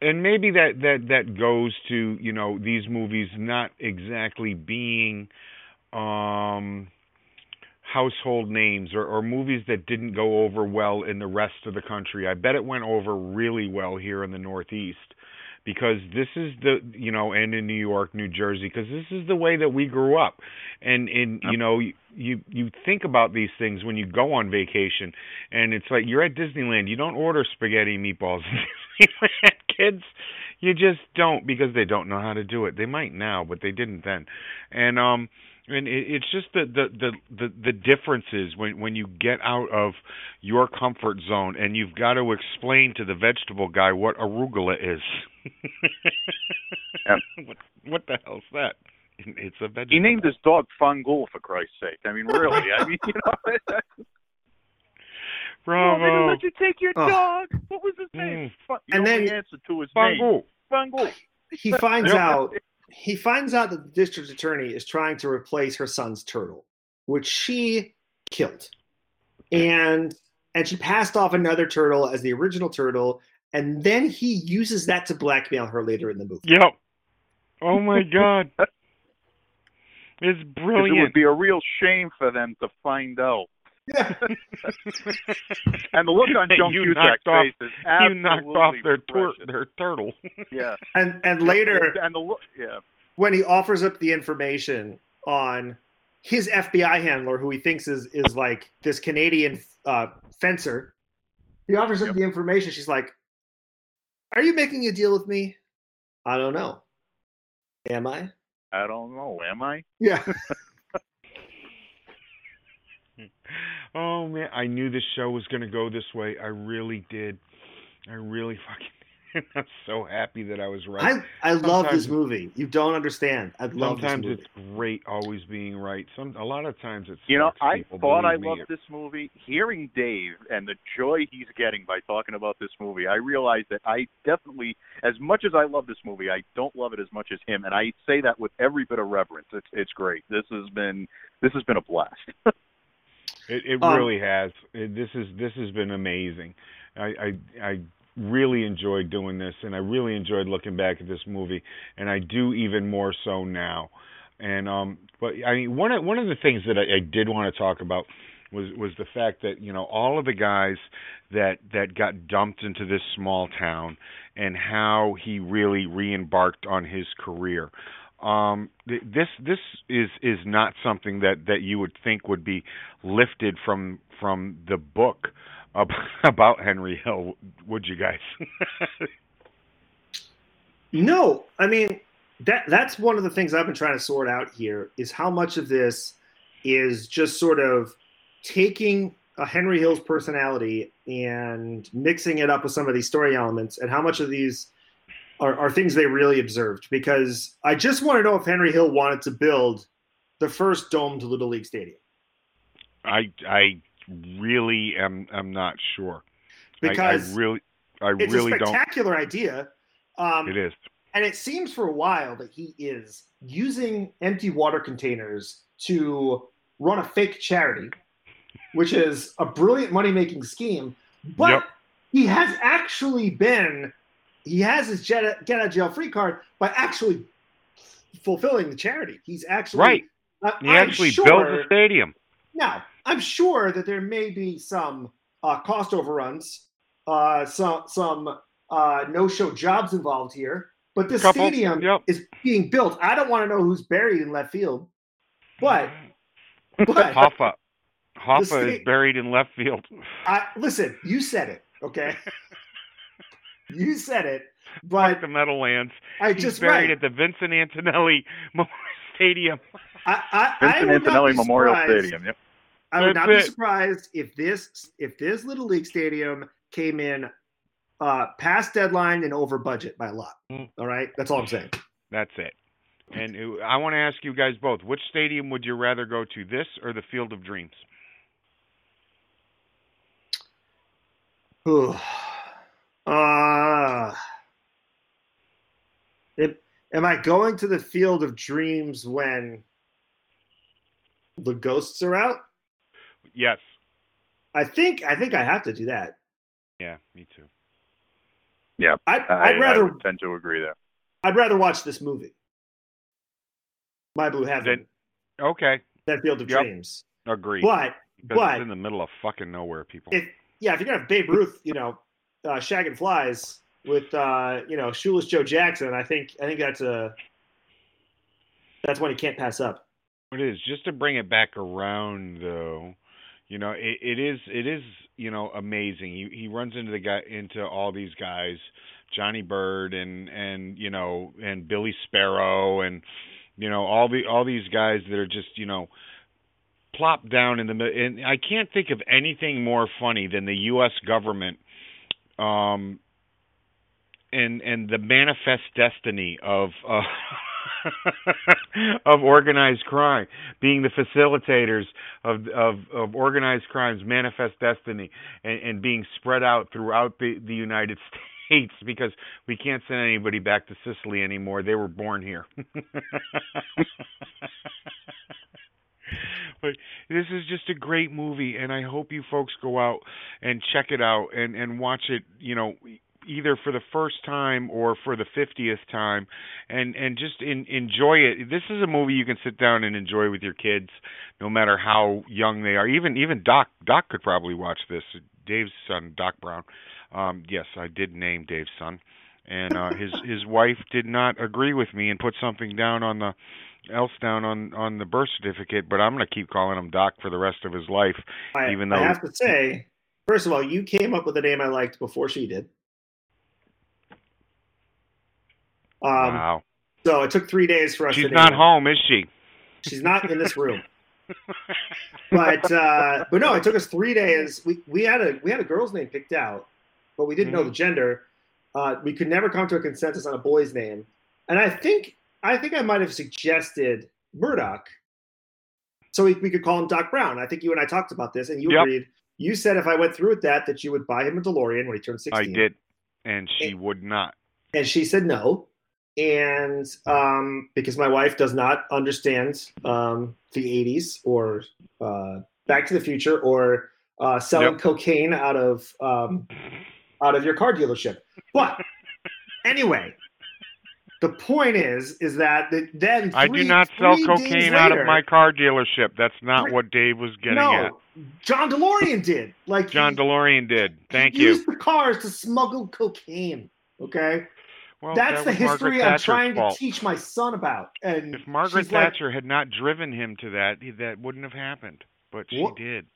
and maybe that that that goes to you know these movies not exactly being um household names or, or movies that didn't go over well in the rest of the country. I bet it went over really well here in the Northeast because this is the you know and in New York, New Jersey because this is the way that we grew up. And and you know you you think about these things when you go on vacation and it's like you're at Disneyland, you don't order spaghetti and meatballs kids. You just don't because they don't know how to do it. They might now, but they didn't then. And um and it, it's just the, the the the the differences when when you get out of your comfort zone and you've got to explain to the vegetable guy what arugula is. Yep. what, what the hell's that? It's a vegetable. He named his dog Fangul for Christ's sake. I mean, really. I mean, you know. Bravo. Well, they didn't let you take your Oh. dog. What was his name? Mm. Fu- You And know then- the answer to his name. Fangu. Fangul. He finds out he finds out that the district attorney is trying to replace her son's turtle, which she killed. And and she passed off another turtle as the original turtle, and then he uses that to blackmail her later in the movie. Yep. Oh my god. It's 'Cause It would be a real shame for them to find out. Yeah. And the look on John You Cusack's knocked off- face is you knocked off their tur- their turtle. Yeah. And and later And the look, yeah. when he offers up the information on his FBI handler, who he thinks is is like this Canadian uh, fencer, he offers up Yep. the information. She's like, "Are you making a deal with me?" I don't know. Am I? I don't know. Am I? Yeah. Oh man, I knew this show was going to go this way. I really did. I really fucking. I'm so happy that I was right. I I love this movie. You don't understand. I love Sometimes this movie. it's great always being right. Some a lot of times it's You know, I people, thought I believe me. loved this movie. Hearing Dave and the joy he's getting by talking about this movie, I realized that I definitely, as much as I love this movie, I don't love it as much as him, and I say that with every bit of reverence. It's it's great. This has been this has been a blast. It, it Um, really has. It, this is this has been amazing. I, I I really enjoyed doing this, and I really enjoyed looking back at this movie, and I do even more so now. And um, but I mean, one of one of the things that I, I did want to talk about was was the fact that you know all of the guys that that got dumped into this small town, and how he really re-embarked on his career um th- this this is is not something that that you would think would be lifted from from the book ab- about Henry Hill would you guys? No, I mean that that's one of the things I've been trying to sort out here is how much of this is just sort of taking a Henry Hill's personality and mixing it up with some of these story elements, and how much of these are, are things they really observed. Because I just want to know if Henry Hill wanted to build the first domed Little League stadium. I I really am am not sure Because I, really I it's really a don't spectacular idea. Um, it is And it seems for a while that he is using empty water containers to run a fake charity, which is a brilliant money making scheme. But Yep. he has actually been, he has his get, get out of jail free card by actually fulfilling the charity. He's actually. Right. I- he I'm actually sure, built a stadium Now, I'm sure that there may be some uh, cost overruns, uh, some some uh, no-show jobs involved here, but this Couple, stadium yep. is being built. I don't want to know who's buried in left field, but but Hoffa Hoffa is buried in left field I, listen, you said it, okay? you said it, like but the Meadowlands I he's just buried right. at the Vincent Antonelli Memorial Stadium I, I, I Vincent would not Antonelli be Memorial surprised- Stadium. Yep. I would That's not be it. surprised if this if this little league stadium came in uh, past deadline and over budget by a lot. Mm. All right, that's all I'm saying. That's it. And it, I want to ask you guys both: which stadium would you rather go to, this or the Field of Dreams? Ooh. Uh, it, am I going to the Field of Dreams when the ghosts are out? Yes. I think I think I have to do that. Yeah, me too. Yeah, I'd, I, I'd rather I would tend to agree there. I'd rather watch this movie, My Blue Heaven, Okay, That Field of Yep. Dreams. Agree. But because but- it's in the middle of fucking nowhere, people. if yeah, if you're gonna have Babe Ruth, you know, uh, shagging flies with uh, you know shoeless Joe Jackson, I think I think that's a that's one you can't pass up. It is just to bring it back around, though. You know, it, it is it is you know amazing. He he runs into the guy into all these guys, Johnny Bird and and you know and Billy Sparrow and you know all the all these guys that are just you know plopped down in the. And I can't think of anything more funny than the U.S. government. Um, and and the manifest destiny of uh, of organized crime being the facilitators of of of organized crime's manifest destiny and, and being spread out throughout the the United States because we can't send anybody back to Sicily anymore. They were born here but this is just a great movie and I hope you folks go out and check it out and and watch it you know either for the first time or for the 50th time and and just in, enjoy it. This is a movie you can sit down and enjoy with your kids no matter how young they are. Even even doc doc could probably watch this. Dave's son doc brown. Um yes i did name dave's son. And uh his his wife did not agree with me and put something down on the else down on on the birth certificate but i'm going to keep calling him doc for the rest of his life I, Even I have to say, first of all, you came up with a name I liked before she did. Um, wow So it took three days for us. she's to not home is she She's not in this room. but uh, but no, it took us three days. We we had a we had a girl's name picked out, but we didn't know Mhm. the gender. Uh, we could never come to a consensus on a boy's name, and I think I think I might have suggested Murdoch, so we, we could call him Doc Brown. I think you and I talked about this, and you Yep. agreed. You said if I went through with that, that you would buy him a DeLorean when he turned sixteen. I did, and she would not. and she said no and um, because my wife does not understand um, the 80s or uh, back to the future or uh, selling Yep. cocaine out of um, out of your car dealership but anyway the point is is that the, then I do not sell three cocaine out of my car dealership. That's not Three- what Dave was getting no at. john delorean did like John he- DeLorean did. Thank he you. used the cars to smuggle cocaine okay Well, that's that the history i'm trying fault. to teach my son about and If Margaret she's like, Thatcher had not driven him to that, that wouldn't have happened. But she What? did.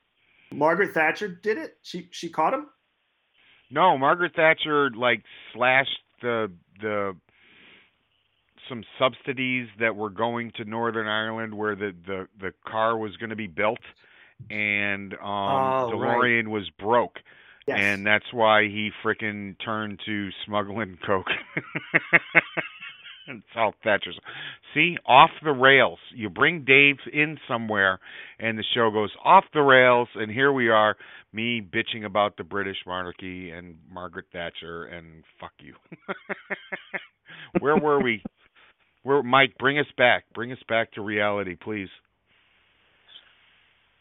Margaret Thatcher did it. She she caught him. No, Margaret Thatcher like slashed the the some subsidies that were going to Northern Ireland where the the the car was going to be built and um Oh, right. DeLorean was broke Yes. and that's why he frickin' turned to smuggling coke. it's all Thatcher's. See, off the rails. You bring Dave in somewhere, and the show goes off the rails, and here we are, me bitching about the British monarchy and Margaret Thatcher, and fuck you. Where were we? Where Mike? Bring us back. Bring us back to reality, please.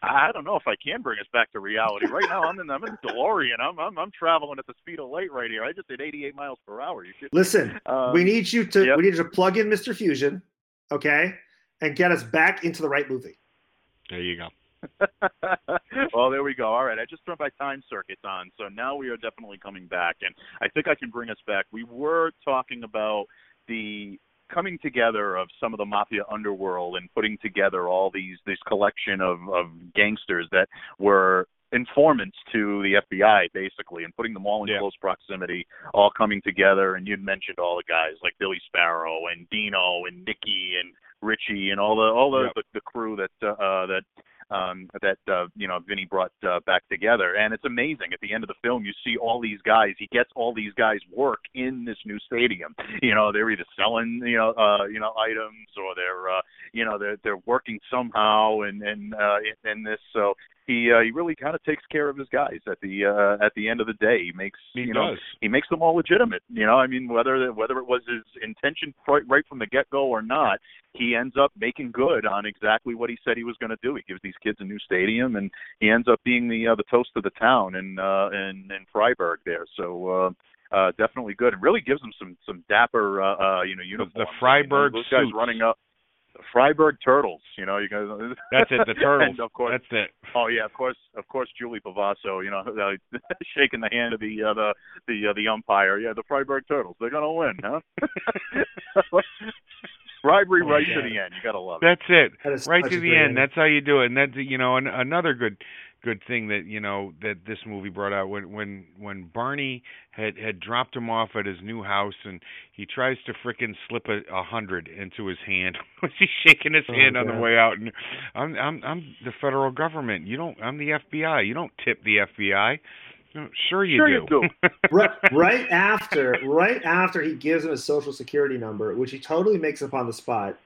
I don't know if I can bring us back to reality. Right now, I'm in I'm in DeLorean. I'm I'm I'm traveling at the speed of light right here. I just did 88 miles per hour. You should. Listen, Um, we need you to yep. we need you to plug in Mr. Fusion, okay, and get us back into the right movie. There you go. well, there we go. All right, I just turned my time circuits on, so now we are definitely coming back, and I think I can bring us back. We were talking about the coming together of some of the mafia underworld and putting together all these this collection of of gangsters that were informants to the FBI basically and putting them all in Yeah. close proximity all coming together and you'd mentioned all the guys like Billy Sparrow and Dino and Nicky and Richie and all the all the Yep. the, the crew that uh, uh that um, that uh, you know Vinny brought uh, back together, and it's amazing. At the end of the film, you see all these guys. He gets all these guys work in this new stadium. You know, they're either selling you know uh, you know items or they're uh, you know they're they're working somehow and and uh, in, this. So he uh, he really kind of takes care of his guys at the uh, at the end of the day. He makes He you know does. he makes them all legitimate. You know, I mean whether whether it was his intention right, right from the get go or not, he ends up making good on exactly what he said he was going to do. He gives these kids a new stadium, and he ends up being the uh, the toast of the town in uh, in in Freiburg there. So. Uh, uh, definitely good. It really gives them some some dapper, uh, uh, you know, uniforms. the Freiburg you know, those guys suits. running up, the Freiburg Turtles. You know, you guys. That's it. The turtles. and of course, That's it. Oh yeah, of course, of course, Julie Bovasso, you know, uh, shaking the hand of the uh, the the uh, the umpire. Yeah, the Freiburg Turtles, they're gonna win, huh? Bribery Oh, right yeah. to the end. You gotta love it. That's it. That is right to the great end. That's how you do it. And that's you know an, another good good thing that you know that this movie brought out when when when Barney had had dropped him off at his new house and he tries to frickin' slip a, a hundred into his hand. Was he shaking his Oh, hand on the way out? And I'm I'm I'm the federal government. You don't. I'm the FBI. You don't tip the FBI. Sure you Sure do. you do. right, right after right after he gives him his social security number, which he totally makes up on the spot,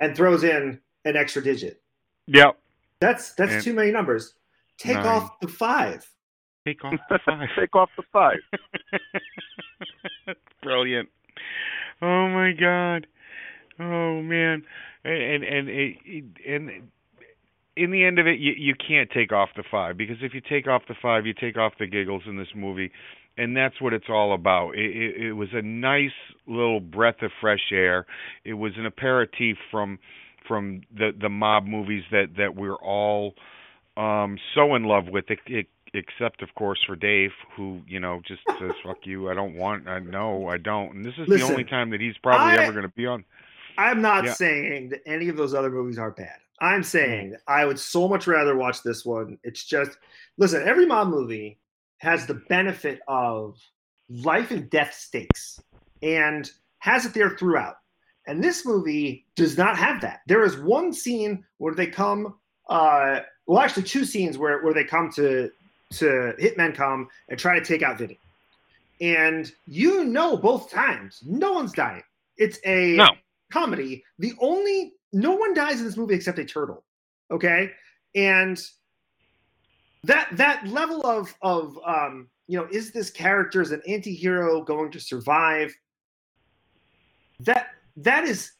and throws in an extra digit. yep. That's that's And- too many numbers. Take Nine. off the five. Take off the five. Take off the five. Brilliant. Oh my god. Oh man. And and and, eh, and in the end of it, you you can't take off the five because if you take off the five, you take off the giggles in this movie, and that's what it's all about. It, it, it was a nice little breath of fresh air. It was an aperitif from from the the mob movies that that we're all um so in love with. It, it, except of course for Dave, who you know just says "fuck you," I don't want, I no, I don't. And this is Listen, the only time that he's probably I- ever going to be on. I'm not Yeah. saying that any of those other movies are bad. I'm Mm. saying I would so much rather watch this one. It's just listen, every mob movie has the benefit of life and death stakes and has it there throughout. And this movie does not have that. There is one scene where they come uh well actually two scenes where where they come to to hitmen come and try to take out Vinny. And you know both times no one's dying. It's a No. comedy. The only no one dies in this movie except a turtle. Okay, and that that level of of um, you know is this character as an anti-hero going to survive? That that is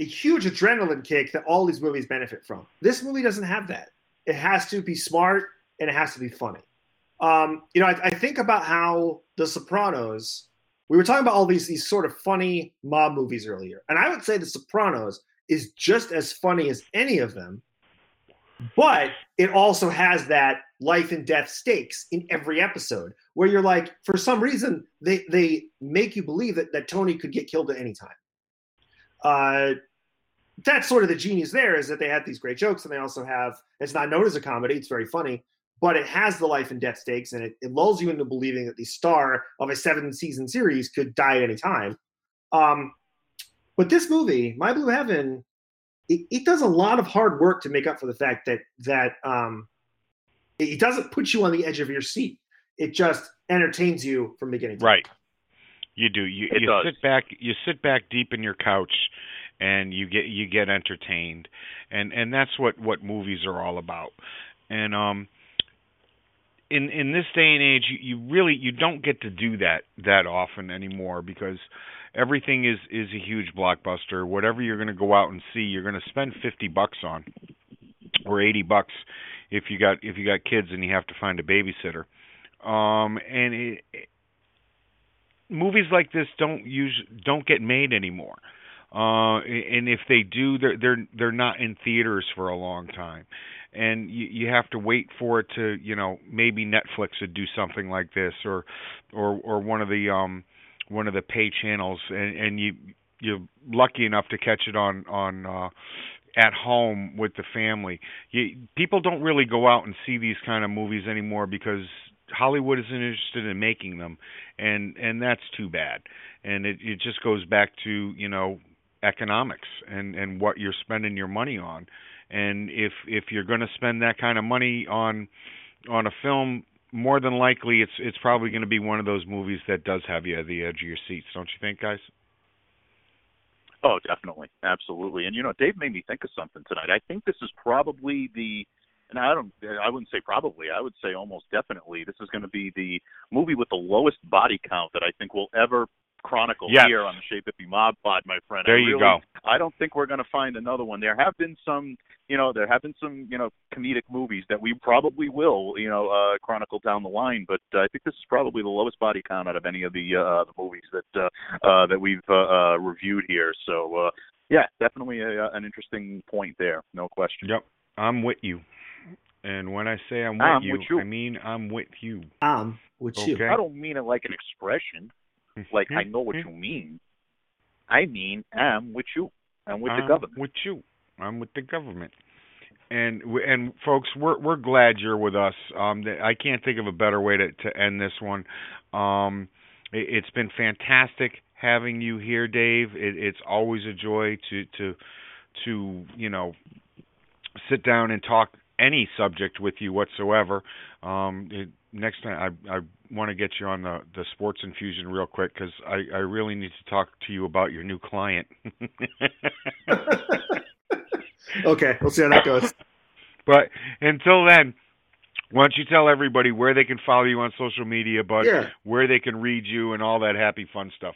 a huge adrenaline kick that all these movies benefit from. This movie doesn't have that. It has to be smart and it has to be funny. Um, you know, I, I think about how The Sopranos we were talking about all these these sort of funny mob movies earlier, and I would say The Sopranos is just as funny as any of them, but it also has that life and death stakes in every episode, where you're like, for some reason, they they make you believe that that Tony could get killed at any time. Uh, that's sort of the genius there is that they had these great jokes, and they also have it's not known as a comedy; it's very funny, but it has the life and death stakes and it, it lulls you into believing that the star of a seven season series could die at any time. Um, but this movie, My Blue Heaven, it, it does a lot of hard work to make up for the fact that that um, it, it doesn't put you on the edge of your seat. It just entertains you from beginning to Right. You do. You It you does. sit back you sit back deep in your couch and you get you get entertained. And and that's what what movies are all about. And um in in this day and age you, you really you don't get to do that that often anymore because everything is is a huge blockbuster. Whatever you're going to go out and see, you're going to spend 50 bucks on or 80 bucks if you got if you got kids and you have to find a babysitter. Um and it, it movies like this don't use don't get made anymore. Uh, and if they do, they're they're they're not in theaters for a long time, and you you have to wait for it to you know maybe Netflix would do something like this or or or one of the um one of the pay channels, and and you you're lucky enough to catch it on on uh, at home with the family. You, people don't really go out and see these kind of movies anymore because Hollywood isn't interested in making them, and and that's too bad. And it it just goes back to you know economics and and what you're spending your money on, And if if you're going to spend that kind of money on on a film, more than likely it's it's probably going to be one of those movies that does have you at the edge of your seats, don't you think, guys? Oh, definitely, absolutely. And you know, Dave made me think of something tonight. I think this is probably the and I don't I wouldn't say probably, I would say almost definitely this is going to be the movie with the lowest body count that I think will ever chronicle yes. here on the Chez Bippy Mob Pod, my friend. There I you go. I don't think we're going to find another one. There have been some, you know, there have been some, you know, comedic movies that we probably will, you know, uh, chronicle down the line. But uh, I think this is probably the lowest body count out of any of the uh, the movies that uh, uh, that we've uh, uh, reviewed here. So uh, yeah, definitely a, an interesting point there, no question. Yep, I'm with you. And when I say I'm with, I'm you, with you. I mean I'm with you. Um, with you. Okay. I don't mean it like an expression, like I know what you mean. I mean I'm with you. I'm with I'm the government. With you. I'm with the government. And and folks, we're we're glad you're with us. Um, I can't think of a better way to to end this one. Um, it, it's been fantastic having you here, Dave. It, it's always a joy to to to you know sit down and talk any subject with you whatsoever. Um, it, next time, I I want to get you on the the sports infusion real quick because I I really need to talk to you about your new client. Okay, we'll see how that goes. But until then, why don't you tell everybody where they can follow you on social media, but Yeah. where they can read you and all that happy fun stuff.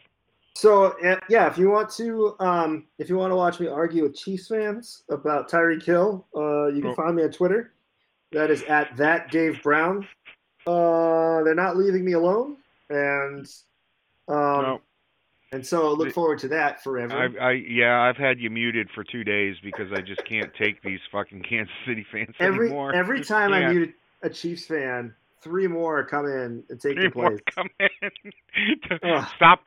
So uh, yeah, if you want to, um, if you want to watch me argue with Chiefs fans about Tyreek Hill, uh, you can Oh. find me on Twitter. That is at that Dave Brown. Uh, they're not leaving me alone, and um, No. and so I look forward to that forever. I, I yeah, I've had you muted for two days because I just can't take these fucking Kansas City fans every anymore. every Just time I mute a Chiefs fan, three more come in and take Three place. come in. Stop,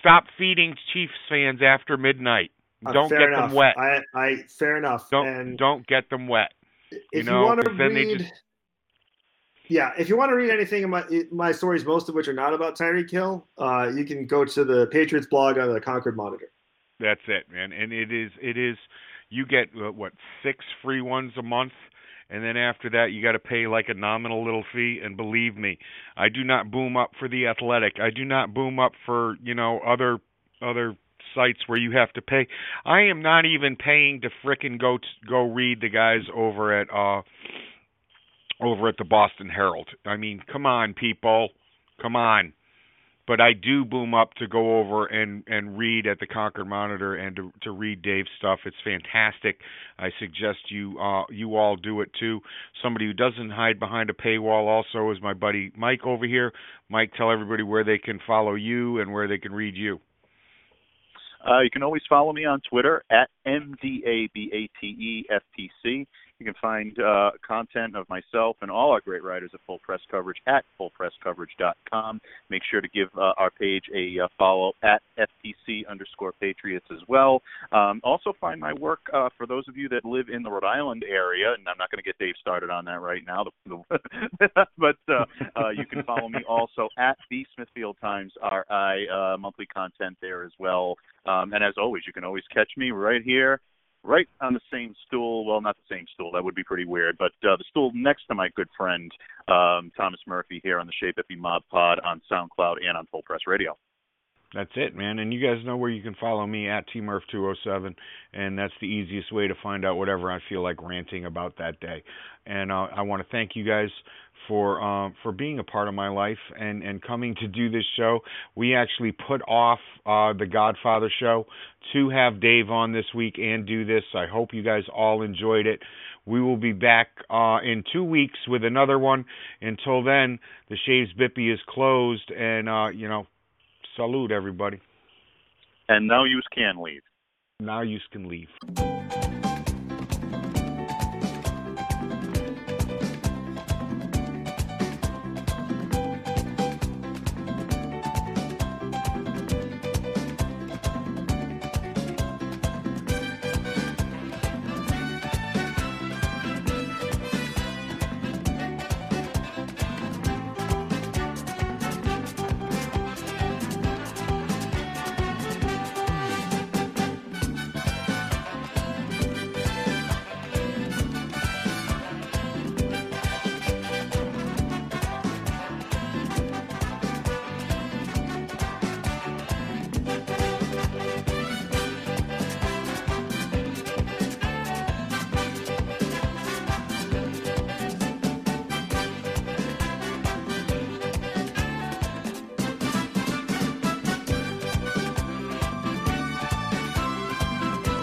stop feeding Chiefs fans after midnight. Uh, Don't get enough. them wet. I, I fair enough. Don't and don't get them wet. if know, you want to then they read, just- yeah, if you want to read anything in my my stories, most of which are not about Tyreek Hill, uh, you can go to the Patriots blog on the Concord Monitor. That's it, man. And it is it is you get what six free ones a month, and then after that you got to pay like a nominal little fee. And believe me, I do not boom up for the athletic. I do not boom up for you know other other sites where you have to pay. I am not even paying to frickin' go t- go read the guys over at uh over at the Boston Herald. I mean, come on, people, come on. But I do boom up to go over and and read at the Concord Monitor and to to read Dave's stuff. It's fantastic. I suggest you uh you all do it too. Somebody who doesn't hide behind a paywall also is my buddy Mike over here. Mike, tell everybody where they can follow you and where they can read you. Uh, you can always follow me on Twitter at MDABATEFTC. You can find uh, content of myself and all our great writers at Full Press Coverage at fullpresscoverage.com. Make sure to give uh, our page a uh, follow at FTC underscore Patriots as well. Um, also, find my work uh, for those of you that live in the Rhode Island area, and I'm not going to get Dave started on that right now, the, the, but uh, uh, you can follow me also at the Smithfield Times RI, monthly content there as well. Um, and as always, you can always catch me right here, right on the same stool. Well, not the same stool. That would be pretty weird. But uh, the stool next to my good friend um, Thomas Murphy here on the Chez Bippy Mob Pod on SoundCloud and on Full Press Radio. That's it, man. And you guys know where you can follow me at tmurph207, and that's the easiest way to find out whatever I feel like ranting about that day. And uh, I want to thank you guys for uh, for being a part of my life and and coming to do this show. We actually put off uh, the Godfather show to have Dave on this week and do this. I hope you guys all enjoyed it. We will be back uh, in two weeks with another one. Until then, the Chez Bippy is closed, and uh, you know. Salute, everybody. And now you can leave. Now you can leave.